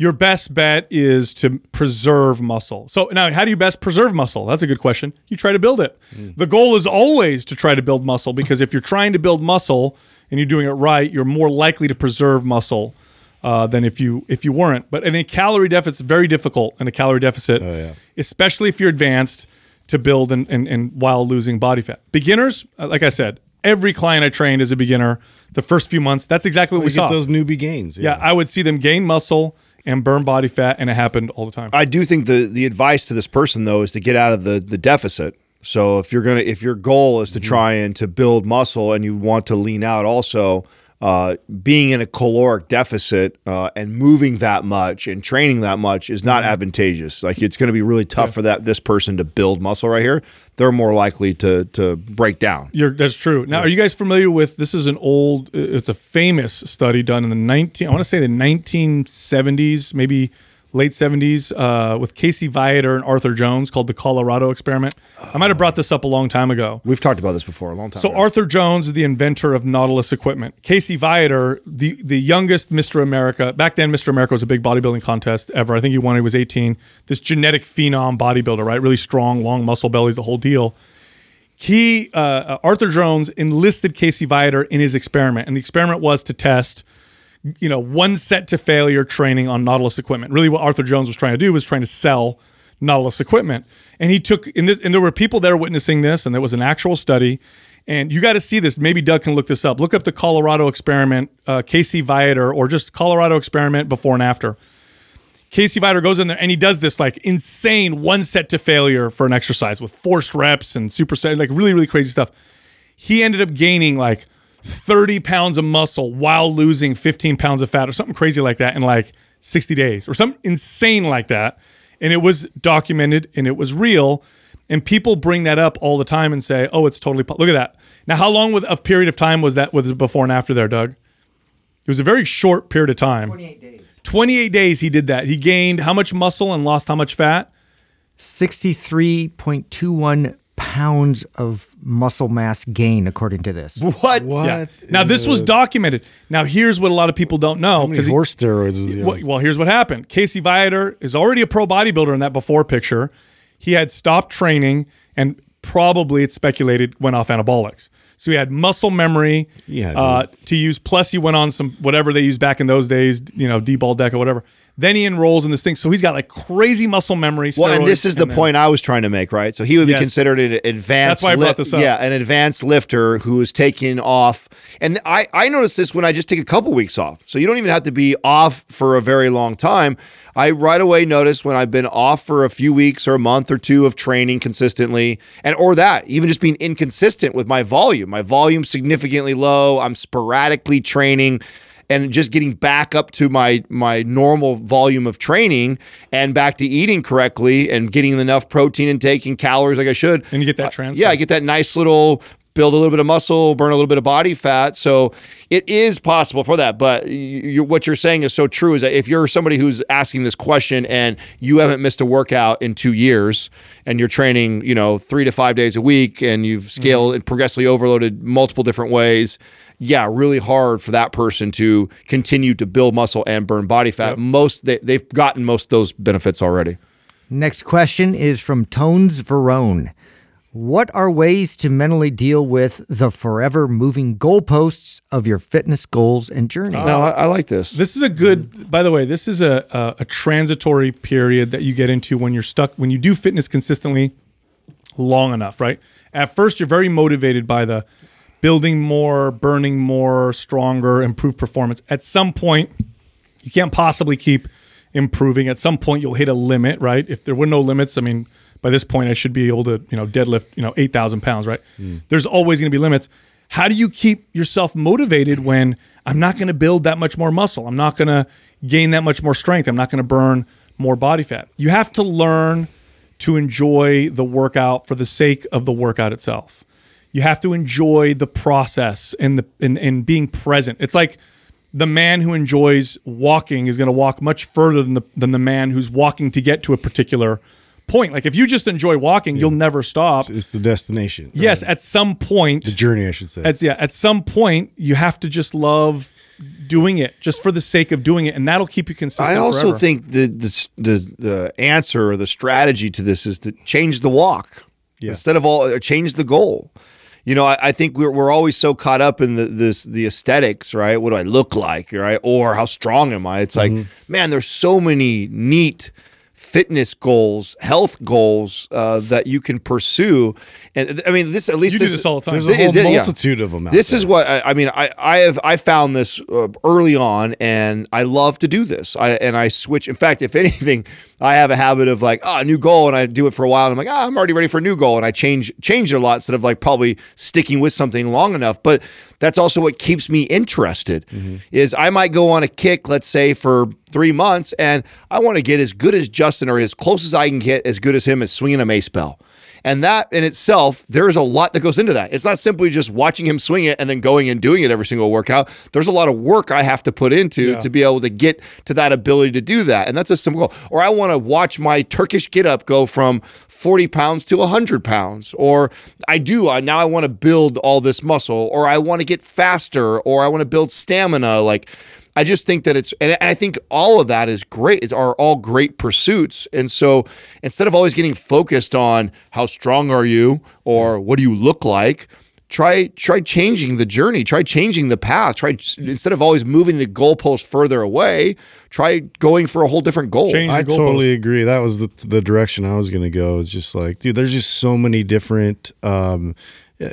Your best bet is to preserve muscle. So now, how do you best preserve muscle? That's a good question. You try to build it. The goal is always to try to build muscle because if you're trying to build muscle and you're doing it right, you're more likely to preserve muscle uh, than if you if you weren't. But in a calorie deficit, it's very difficult in a calorie deficit, especially if you're advanced to build and, and, and while losing body fat. Beginners, uh, like I said, every client I trained as a beginner, the first few months, that's exactly what we, We saw. get those newbie gains. yeah, I would see them gain muscle and burn body fat, and it happened all the time. I do think the the advice to this person though is to get out of the the deficit. So if you're gonna if your goal is to mm-hmm. try and to build muscle and you want to lean out also, uh, being in a caloric deficit uh, and moving that much and training that much is not advantageous. Like it's going to be really tough for that this person to build muscle right here. They're more likely to to break down. You're, that's true. Now, are you guys familiar with this? Is an old, it's a famous study done in the 19, I want to say the 1970s, maybe late 70s, uh, with Casey Viator and Arthur Jones called the Colorado experiment. I might have brought this up a long time ago. We've talked about this before a long time. So ago. Arthur Jones is the inventor of Nautilus equipment. Casey Viator, the the youngest Mr. America. Back then, Mr. America was a big bodybuilding contest ever. I think he won. He was 18. This genetic phenom bodybuilder, right? Really strong, long muscle bellies, the whole deal. He uh, Arthur Jones enlisted Casey Viator in his experiment, and the experiment was to test you know, one set to failure training on Nautilus equipment. Really, what Arthur Jones was trying to do was trying to sell Nautilus equipment. And he took, in this, and there were people there witnessing this, and there was an actual study. And you got to see this. Maybe Doug can look this up. Look up the Colorado experiment, uh, Casey Viator, or just Colorado experiment before and after. Casey Viator goes in there and he does this like insane one set to failure for an exercise with forced reps and superset, like really, really crazy stuff. He ended up gaining like 30 pounds of muscle while losing 15 pounds of fat or something crazy like that in like 60 days or something insane like that. And it was documented and it was real. And people bring that up all the time and say, oh, it's totally, po-. look at that. Now, how long with a period of time was that was before and after there, Doug? It was a very short period of time. 28 days. 28 days he did that. He gained how much muscle and lost how much fat? 63.21 pounds of muscle mass gain, according to this. what? What? Now this was documented. Now here's what a lot of people don't know How many he- horse steroids was he well, well, here's what happened. Casey Viator is already a pro bodybuilder in that before picture. He had stopped training and probably it's speculated went off anabolics. So he had muscle memory Yeah, uh, to use. Plus he went on some whatever they used back in those days, you know, D-bol deck or whatever. Then he enrolls in this thing. So he's got like crazy muscle memory. Well, and this is the point I was trying to make, right? So he would be Yes. considered an advanced. That's why I brought this up. Yeah, an advanced lifter who is taking off. And I I noticed this when I just take a couple weeks off. So you don't even have to be off for a very long time. I right away notice when I've been off for a few weeks or a month or two of training consistently, and or that even just being inconsistent with my volume. My volume significantly low. I'm sporadically training and just getting back up to my my normal volume of training and back to eating correctly and getting enough protein intake and taking calories like I should. And you get that Uh, yeah, I get that nice little build a little bit of muscle, burn a little bit of body fat. So it is possible for that. But you, what you're saying is so true. Is that if you're somebody who's asking this question and you haven't missed a workout in two years and you're training, you know, three to five days a week and you've mm-hmm. scaled and progressively overloaded multiple different ways, yeah, really hard for that person to continue to build muscle and burn body fat. Most they, they've gotten most of those benefits already. Next question is from Tones Verone. What are ways to mentally deal with the forever moving goalposts of your fitness goals and journey? no, I, I like this. This is a good. By the way, this is a, a a transitory period that you get into when you're stuck when you do fitness consistently long enough, right? At first, you're very motivated by the building more, burning more, stronger, improved performance. At some point, you can't possibly keep improving. At some point, you'll hit a limit, right? If there were no limits, I mean, by this point, I should be able to, you know, deadlift, you know, eight thousand pounds, right? There's always going to be limits. How do you keep yourself motivated when I'm not going to build that much more muscle? I'm not going to gain that much more strength. I'm not going to burn more body fat. You have to learn to enjoy the workout for the sake of the workout itself. You have to enjoy the process and the and, and being present. It's like the man who enjoys walking is going to walk much further than the than the man who's walking to get to a particular point. Like if you just enjoy walking, you'll never stop. It's the destination. Yes, at some point, The journey, I should say. at yeah, at some point you have to just love doing it just for the sake of doing it, and that'll keep you consistent. I also forever. think the, the the the answer or the strategy to this is to change the walk instead of all uh, change the goal. You know, I, I think we're, we're always so caught up in the this the aesthetics, right? What do I look like, right? Or how strong am I? It's like, man, there's so many neat fitness goals, health goals uh, that you can pursue. And I mean, this at least You do this, this all the time. There's a Th- whole th- yeah. multitude of them out This there. is what I, I mean. I, I have I found this uh, early on, and I love to do this. I and I switch. In fact, if [LAUGHS] anything, I have a habit of like, oh, a new goal, and I do it for a while, and I'm like, ah, I'm already ready for a new goal, and I change change it a lot instead of like probably sticking with something long enough. But that's also what keeps me interested. Is I might go on a kick, let's say for three months, and I want to get as good as Justin or as close as I can get, as good as him as swinging a mace bell. And that in itself, there's a lot that goes into that. It's not simply just watching him swing it and then going and doing it every single workout. There's a lot of work I have to put into Yeah. to be able to get to that ability to do that. And that's a simple goal. Or I want to watch my Turkish get up go from 40 pounds to 100 pounds. Or I do, I, now I want to build all this muscle. Or I want to get faster. Or I want to build stamina. Like, I just think that it's, and I think all of that is great. It's are all great pursuits. And so instead of always getting focused on how strong are you or what do you look like, try try changing the journey. Try changing the path. Try instead of always moving the goalpost further away, try going for a whole different goal. Change I the goalpost. totally agree. That was the the direction I was going to go. It's just like, dude, there's just so many different, um,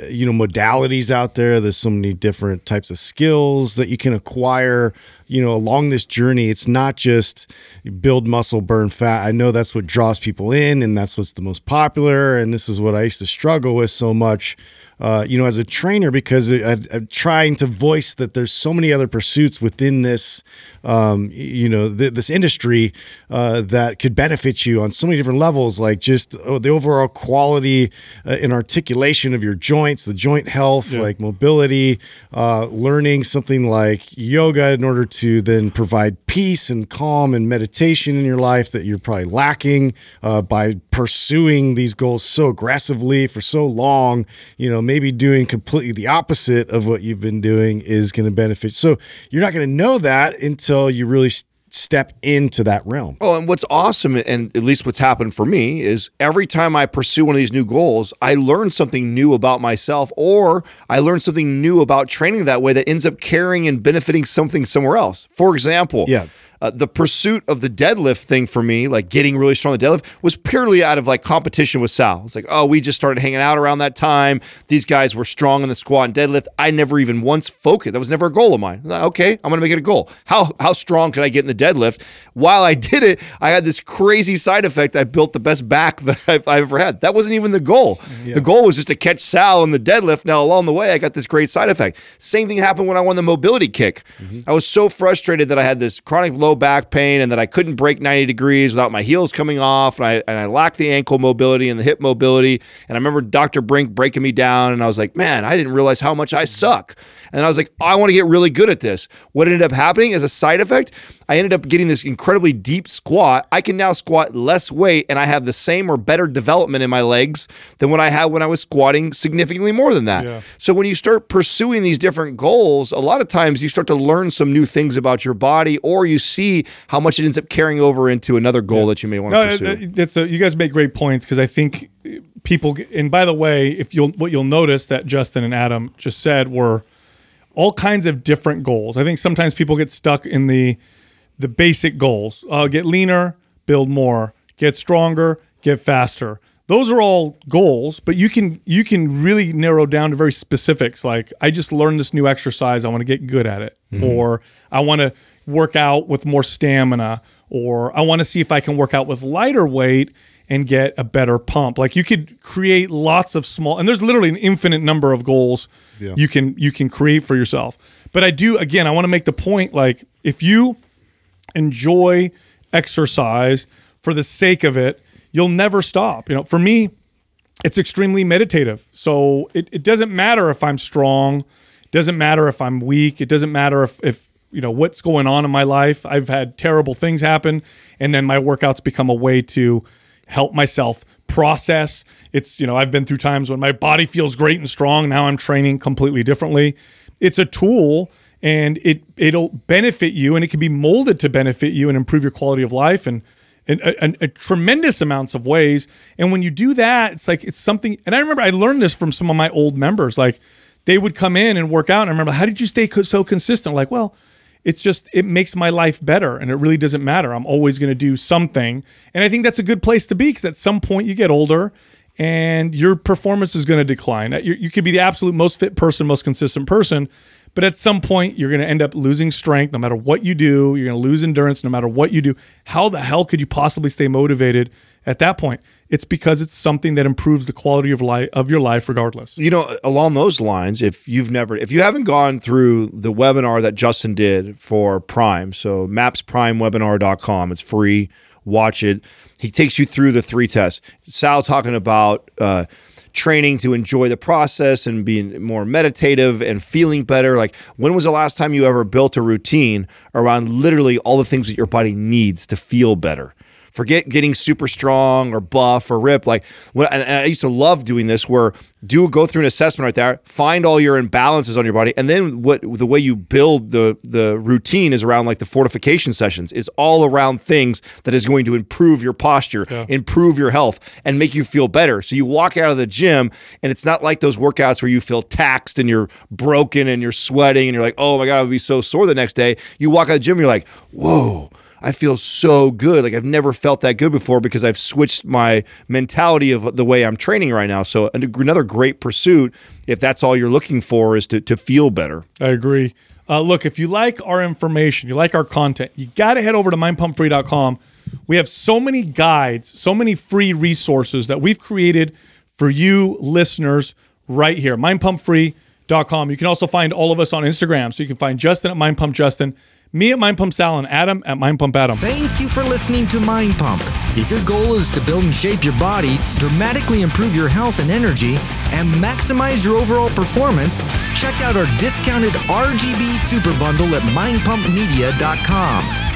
you know, modalities out there. There's so many different types of skills that you can acquire. You know, along this journey, it's not just build muscle, burn fat. I know that's what draws people in, and that's what's the most popular. And this is what I used to struggle with so much. Uh, you know, as a trainer, because I, I'm trying to voice that there's so many other pursuits within this, um, you know, th- this industry uh, that could benefit you on so many different levels, like just oh, the overall quality uh, and articulation of your joints, the joint health, like mobility, uh, learning something like yoga in order to then provide peace and calm and meditation in your life that you're probably lacking uh, by pursuing these goals so aggressively for so long. You know, maybe doing completely the opposite of what you've been doing is going to benefit. So you're not going to know that until you really step into that realm. Oh, and what's awesome, and at least what's happened for me, is every time I pursue one of these new goals, I learn something new about myself, or I learn something new about training that way that ends up carrying and benefiting something somewhere else. For example, Yeah. Uh, the pursuit of the deadlift thing for me, like getting really strong at the deadlift, was purely out of like competition with Sal. It's like, oh, we just started hanging out around that time. These guys were strong in the squat and deadlift. I never even once focused. That was never a goal of mine. Like, okay, I'm gonna make it a goal. How how strong can I get in the deadlift? While I did it, I had this crazy side effect. I built the best back [LAUGHS] that I've, I've ever had. That wasn't even the goal. The goal was just to catch Sal in the deadlift. Now along the way, I got this great side effect. Same thing happened when I won the mobility kick. I was so frustrated that I had this chronic low back pain and that I couldn't break 90 degrees without my heels coming off, and I and I lacked the ankle mobility and the hip mobility. And I remember Dr. Brink breaking me down, and I was like, man, I didn't realize how much I suck. And I was like, I want to get really good at this. What ended up happening as a side effect, I ended up getting this incredibly deep squat. I can now squat less weight, and I have the same or better development in my legs than what I had when I was squatting significantly more than that. Yeah. So when you start pursuing these different goals, a lot of times you start to learn some new things about your body, or you see how much it ends up carrying over into another goal that you may want to uh, pursue. Uh, that's a, you guys make great points because I think people. And by the way, if you'll what you'll notice that Justin and Adam just said were all kinds of different goals. I think sometimes people get stuck in the the basic goals. Uh, get leaner, build more, get stronger, get faster. Those are all goals, but you can you can really narrow down to very specifics. Like I just learned this new exercise, I want to get good at it, or I want to work out with more stamina, or I want to see if I can work out with lighter weight and get a better pump. Like you could create lots of small, and there's literally an infinite number of goals you can you can create for yourself. But I do again, I want to make the point like if you enjoy exercise for the sake of it, you'll never stop. You know, for me, it's extremely meditative. So it, it doesn't matter if I'm strong, it doesn't matter if I'm weak, it doesn't matter if, if you know what's going on in my life. I've had terrible things happen, and then my workouts become a way to help myself process. It's, you know, I've been through times when my body feels great and strong. Now I'm training completely differently. It's a tool and it it'll benefit you and it can be molded to benefit you and improve your quality of life and in a, tremendous amounts of ways. And when you do that, it's like it's something. And I remember I learned this from some of my old members. Like they would come in and work out. And I remember, how did you stay co- so consistent? Like, well, it's just it makes my life better, and it really doesn't matter. I'm always going to do something, and I think that's a good place to be because at some point you get older. And your performance is going to decline. You, you could be the absolute most fit person, most consistent person, but at some point, you're going to end up losing strength no matter what you do. You're going to lose endurance no matter what you do. How the hell could you possibly stay motivated at that point? It's because it's something that improves the quality of life of your life, regardless. you know, along those lines, if you've never, if you haven't gone through the webinar that Justin did for Prime, so mapsprimewebinar.com, it's free. Watch it. He takes you through the three tests. Sal talking about uh, training to enjoy the process and being more meditative and feeling better. Like, when was the last time you ever built a routine around literally all the things that your body needs to feel better? Forget getting super strong or buff or rip. Like when and I used to love doing this, where do go through an assessment right there, find all your imbalances on your body, and then what the way you build the the routine is around like the fortification sessions. Is all around things that is going to improve your posture, improve your health, and make you feel better. So you walk out of the gym, and it's not like those workouts where you feel taxed and you're broken and you're sweating and you're like, oh my god, I'll be so sore the next day. You walk out of the gym, and you're like, whoa. I feel so good. Like I've never felt that good before because I've switched my mentality of the way I'm training right now. So another great pursuit, if that's all you're looking for, is to to feel better. I agree. Uh, look, if you like our information, you like our content, you got to head over to mindpumpfree.com. We have so many guides, so many free resources that we've created for you listeners right here. Mindpumpfree.com. You can also find all of us on Instagram. So you can find Justin at mindpumpjustin, me at mindpumpsal, and Adam at Mind Pump Adam. Thank you for listening to Mind Pump. If your goal is to build and shape your body, dramatically improve your health and energy, and maximize your overall performance, check out our discounted RGB Super Bundle at mindpumpmedia.com.